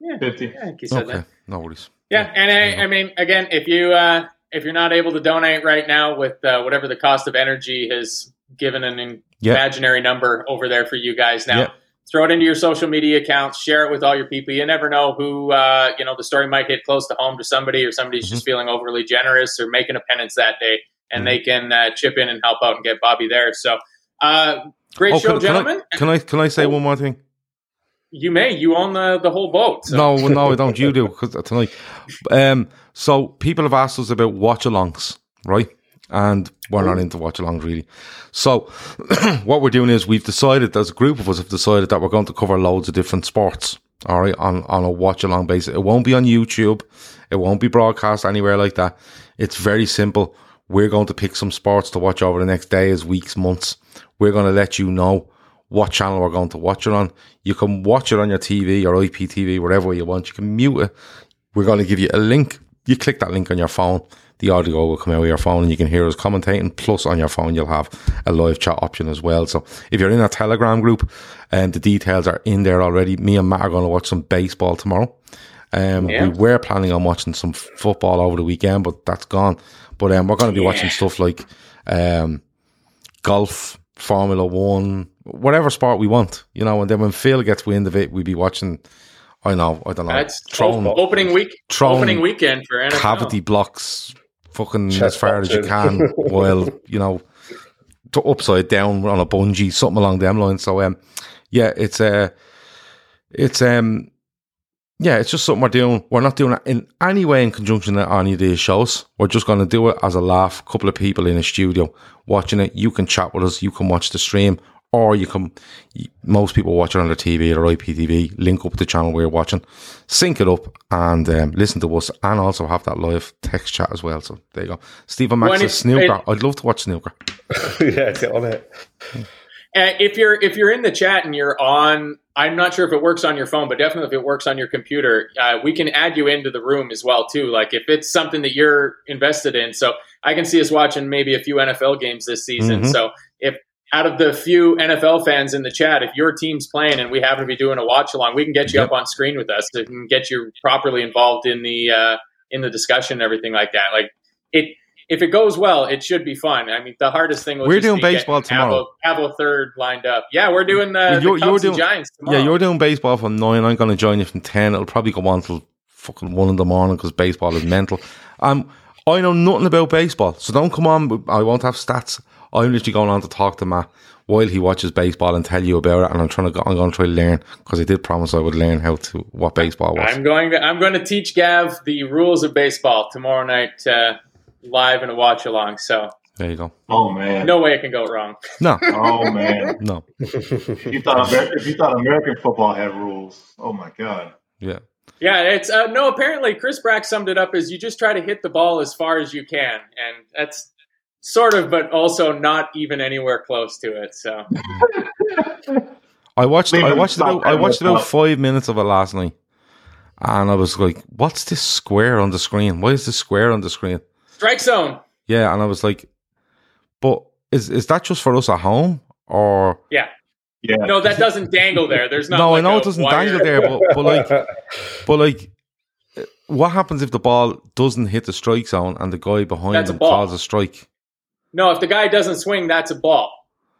yeah, Fifty. yeah, I think you said Okay, that. no worries. Yeah, and I, I mean, again, if you uh, if you're not able to donate right now with uh, whatever the cost of energy has given an Yeah. imaginary number over there for you guys now. Yeah. Throw it into your social media accounts. Share it with all your people. You never know who uh, you know. The story might hit close to home to somebody, or somebody's Mm-hmm. just feeling overly generous or making a penance that day, and Mhm. they can uh, chip in and help out and get Bobby there. So, uh, great Oh, show, can, can gentlemen. I, can I can I say one more thing? You may you own the the whole boat. So. No, no, I don't. You do because tonight. Um, so people have asked us about watch-alongs, right? And we're not into watch-alongs really. So what we're doing is we've decided, as a group of us have decided that we're going to cover loads of different sports. All right, on on a watch-along basis. It won't be on YouTube. It won't be broadcast anywhere like that. It's very simple. We're going to pick some sports to watch over the next days, weeks, months. We're going to let you know what channel we're going to watch it on. You can watch it on your TV or IPTV, wherever you want. You can mute it. We're going to give you a link. You click that link on your phone. The audio will come out of your phone and you can hear us commentating. Plus, on your phone, you'll have a live chat option as well. So, if you're in a Telegram group, and the details are in there already, me and Matt are going to watch some baseball tomorrow. Um, Yeah. We were planning on watching some football over the weekend, but that's gone. But um, we're going to be watching stuff like um, golf, Formula One, whatever sport we want, you know. And then when Phil gets wind of it, we'd be watching. I know, I don't know, That's throwing opening week. Throwing opening weekend for NFL. cavity blocks, fucking Chest as far as you can, while you know, to upside down on a bungee, something along them lines. So, um, yeah, it's uh, it's um, yeah, it's just something we're doing. We're not doing it in any way in conjunction with any of these shows. We're just going to do it as a laugh. couple of people in a studio watching it. You can chat with us. You can watch the stream, or you can. Most people watch it on their TV or IPTV. Link up with the channel we're watching, sync it up, and um, listen to us, and also have that live text chat as well. So there you go. Stephen Max says snooker. I'd love to watch snooker. yeah, get on it. Uh, if you're if you're in the chat and you're on, I'm not sure if it works on your phone, but definitely if it works on your computer, uh, we can add you into the room as well too. Like if it's something that you're invested in, so I can see us watching maybe a few NFL games this season. Mhm. So if out of the few NFL fans in the chat, if your team's playing and we happen to be doing a watch along, we can get you Yep. up on screen with us and get you properly involved in the uh, in the discussion and everything like that. Like it, if it goes well, it should be fun. I mean, the hardest thing We're doing baseball tomorrow. Have a third lined up. Yeah, we're doing the, Well, the you're- Cubs you're and doing- Giants tomorrow. Yeah, you're doing baseball from nine. I'm going to join you from ten. It'll probably go on till fucking one in the morning because baseball is mental. Um, I know nothing about baseball, so don't come on. I won't have stats. I'm literally going on to talk to Matt while he watches baseball and tell you about it. And I'm trying to. I'm going to try to learn because I did promise I would learn how to what baseball was. I'm going to I'm going to teach Gav the rules of baseball tomorrow night uh, live in a watch along. So there you go. Oh man. no way it can go wrong. No, Oh man. no, If you thought Amer- if you thought American football had rules, oh my god. yeah. Yeah, it's uh, no. Apparently, Chris Brack summed it up as you just try to hit the ball as far as you can, and that's sort of, but also not even anywhere close to it. So I watched. Leave I watched about. I watched about thought. five minutes of it last night, and I was like, "What's this square on the screen? Why is this square on the screen?" strike zone. Yeah, and I was like, "But is is that just for us at home, or Yeah, Yeah. no, that doesn't dangle there. There's not. no? like I know it doesn't wire. dangle there, but, but like, but like, uh, what happens if the ball doesn't hit the strike zone and the guy behind That's him ball. calls a strike? No, if the guy doesn't swing, that's a ball.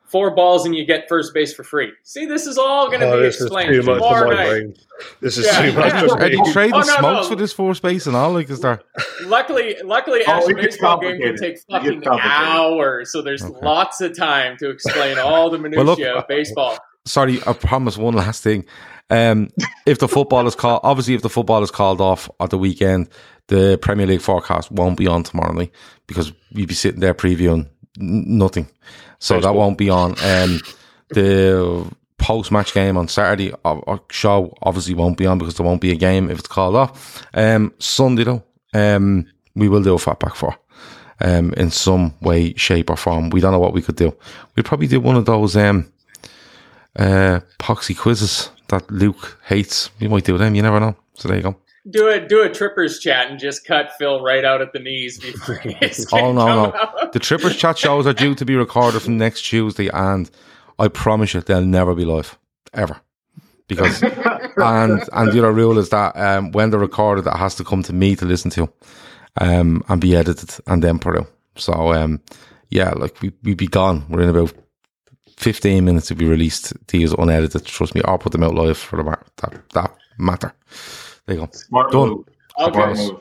Four balls and you get first base for free. See, this is all going to Oh, be this is explained too much tomorrow for my night. brain. This is Yeah, too much yeah. for Are me. you trading Oh, no, smokes no. for this four space and all? Like, is there? Luckily, luckily, Oh, Ash it gets baseball game can complicated. take fucking gets complicated. hours, so there's Okay. lots of time to explain all the minutia look, of baseball. Sorry, I promise one last thing. Um, if the football is called, obviously, if the football is called off at the weekend, the Premier League forecast won't be on tomorrow night because you'd be sitting there previewing nothing. So that won't be on. Um, the post match game on Saturday uh, show obviously won't be on because there won't be a game if it's called off. Um, Sunday though, um, we will do a fatback for. Um, in some way, shape, or form. We don't know what we could do. We'd probably do one of those um, uh, poxy quizzes that Luke hates. We might do them. You never know. So there you go. Do it, do a trippers chat and just cut Phil right out at the knees before Oh no, no. out. The Trippers chat shows are due to be recorded from next Tuesday, and I promise you they'll never be live ever. Because and and the other rule is that um, when they're recorded, it has to come to me to listen to, um, and be edited and then put out. So um, yeah, like we we be gone. We're in about fifteen minutes to be released. These unedited. Trust me, I'll put them out live for the that that matter. There you go. Smart Done. move. Okay. Smart move.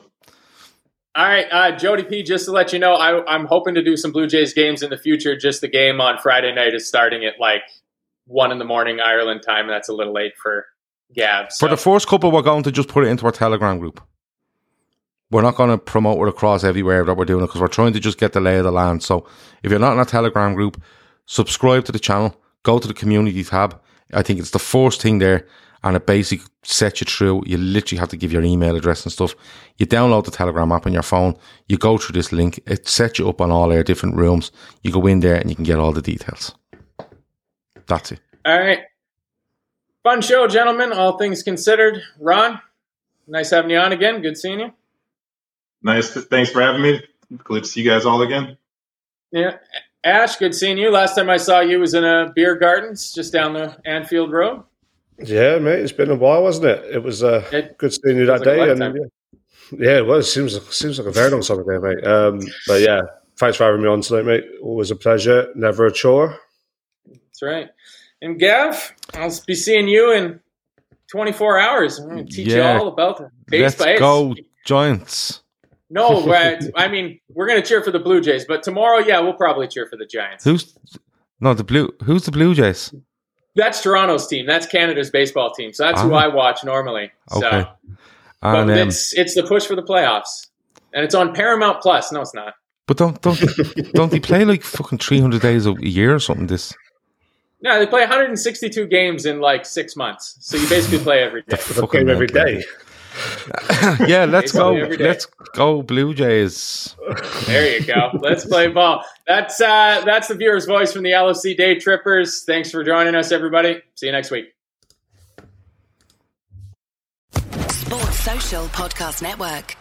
All right, uh, Jody P. Just to let you know, I, I'm hoping to do some Blue Jays games in the future. Just the game on Friday night is starting at like one in the morning Ireland time. That's a little late for Gav. For the first couple, we're going to just put it into our Telegram group. We're not going to promote it across everywhere that we're doing it because we're trying to just get the lay of the land. So if you're not in a Telegram group, subscribe to the channel, go to the community tab. I think it's the first thing there, and it basically sets you through. You literally have to give your email address and stuff. You download the Telegram app on your phone. You go through this link. It sets you up on all our different rooms. You go in there and you can get all the details. That's it. All right. Fun show, gentlemen. All things considered. Ron, nice having you on again. Good seeing you. Nice. Thanks for having me. Good to see you guys all again. Yeah. Ash, good seeing you. Last time I saw you was in a beer gardens just down the Anfield Road. Yeah, mate, it's been a while, wasn't it? It was uh, It good seeing you that like day, and lifetime. yeah, yeah, it was. Seems seems like a very long time ago, mate. Um, but yeah, thanks for having me on tonight, mate. Always a pleasure, never a chore. That's right. And Gav, I'll be seeing you in 24 hours. I'm going to teach Yeah. you all about the Let's baseball. go, Giants. No, we're- I mean, we're going to cheer for the Blue Jays, but tomorrow, yeah, we'll probably cheer for the Giants. Who's no the blue? Who's the Blue Jays? That's Toronto's team. That's Canada's baseball team. So that's who Ah. I watch normally. So, Okay. but um, it's it's the push for the playoffs, and it's on Paramount Plus. No, it's not. but don't don't don't they play like fucking three hundred days a year or something? This No, they play 162 games in like six months. So you basically play every day. The fucking game every mental. day. yeah, let's go. Basically every day. Let's go, Blue Jays. There you go. Let's play ball. That's uh, that's the viewer's voice from the LFC Day Trippers. Thanks for joining us, everybody. See you next week. Sports Social Podcast Network.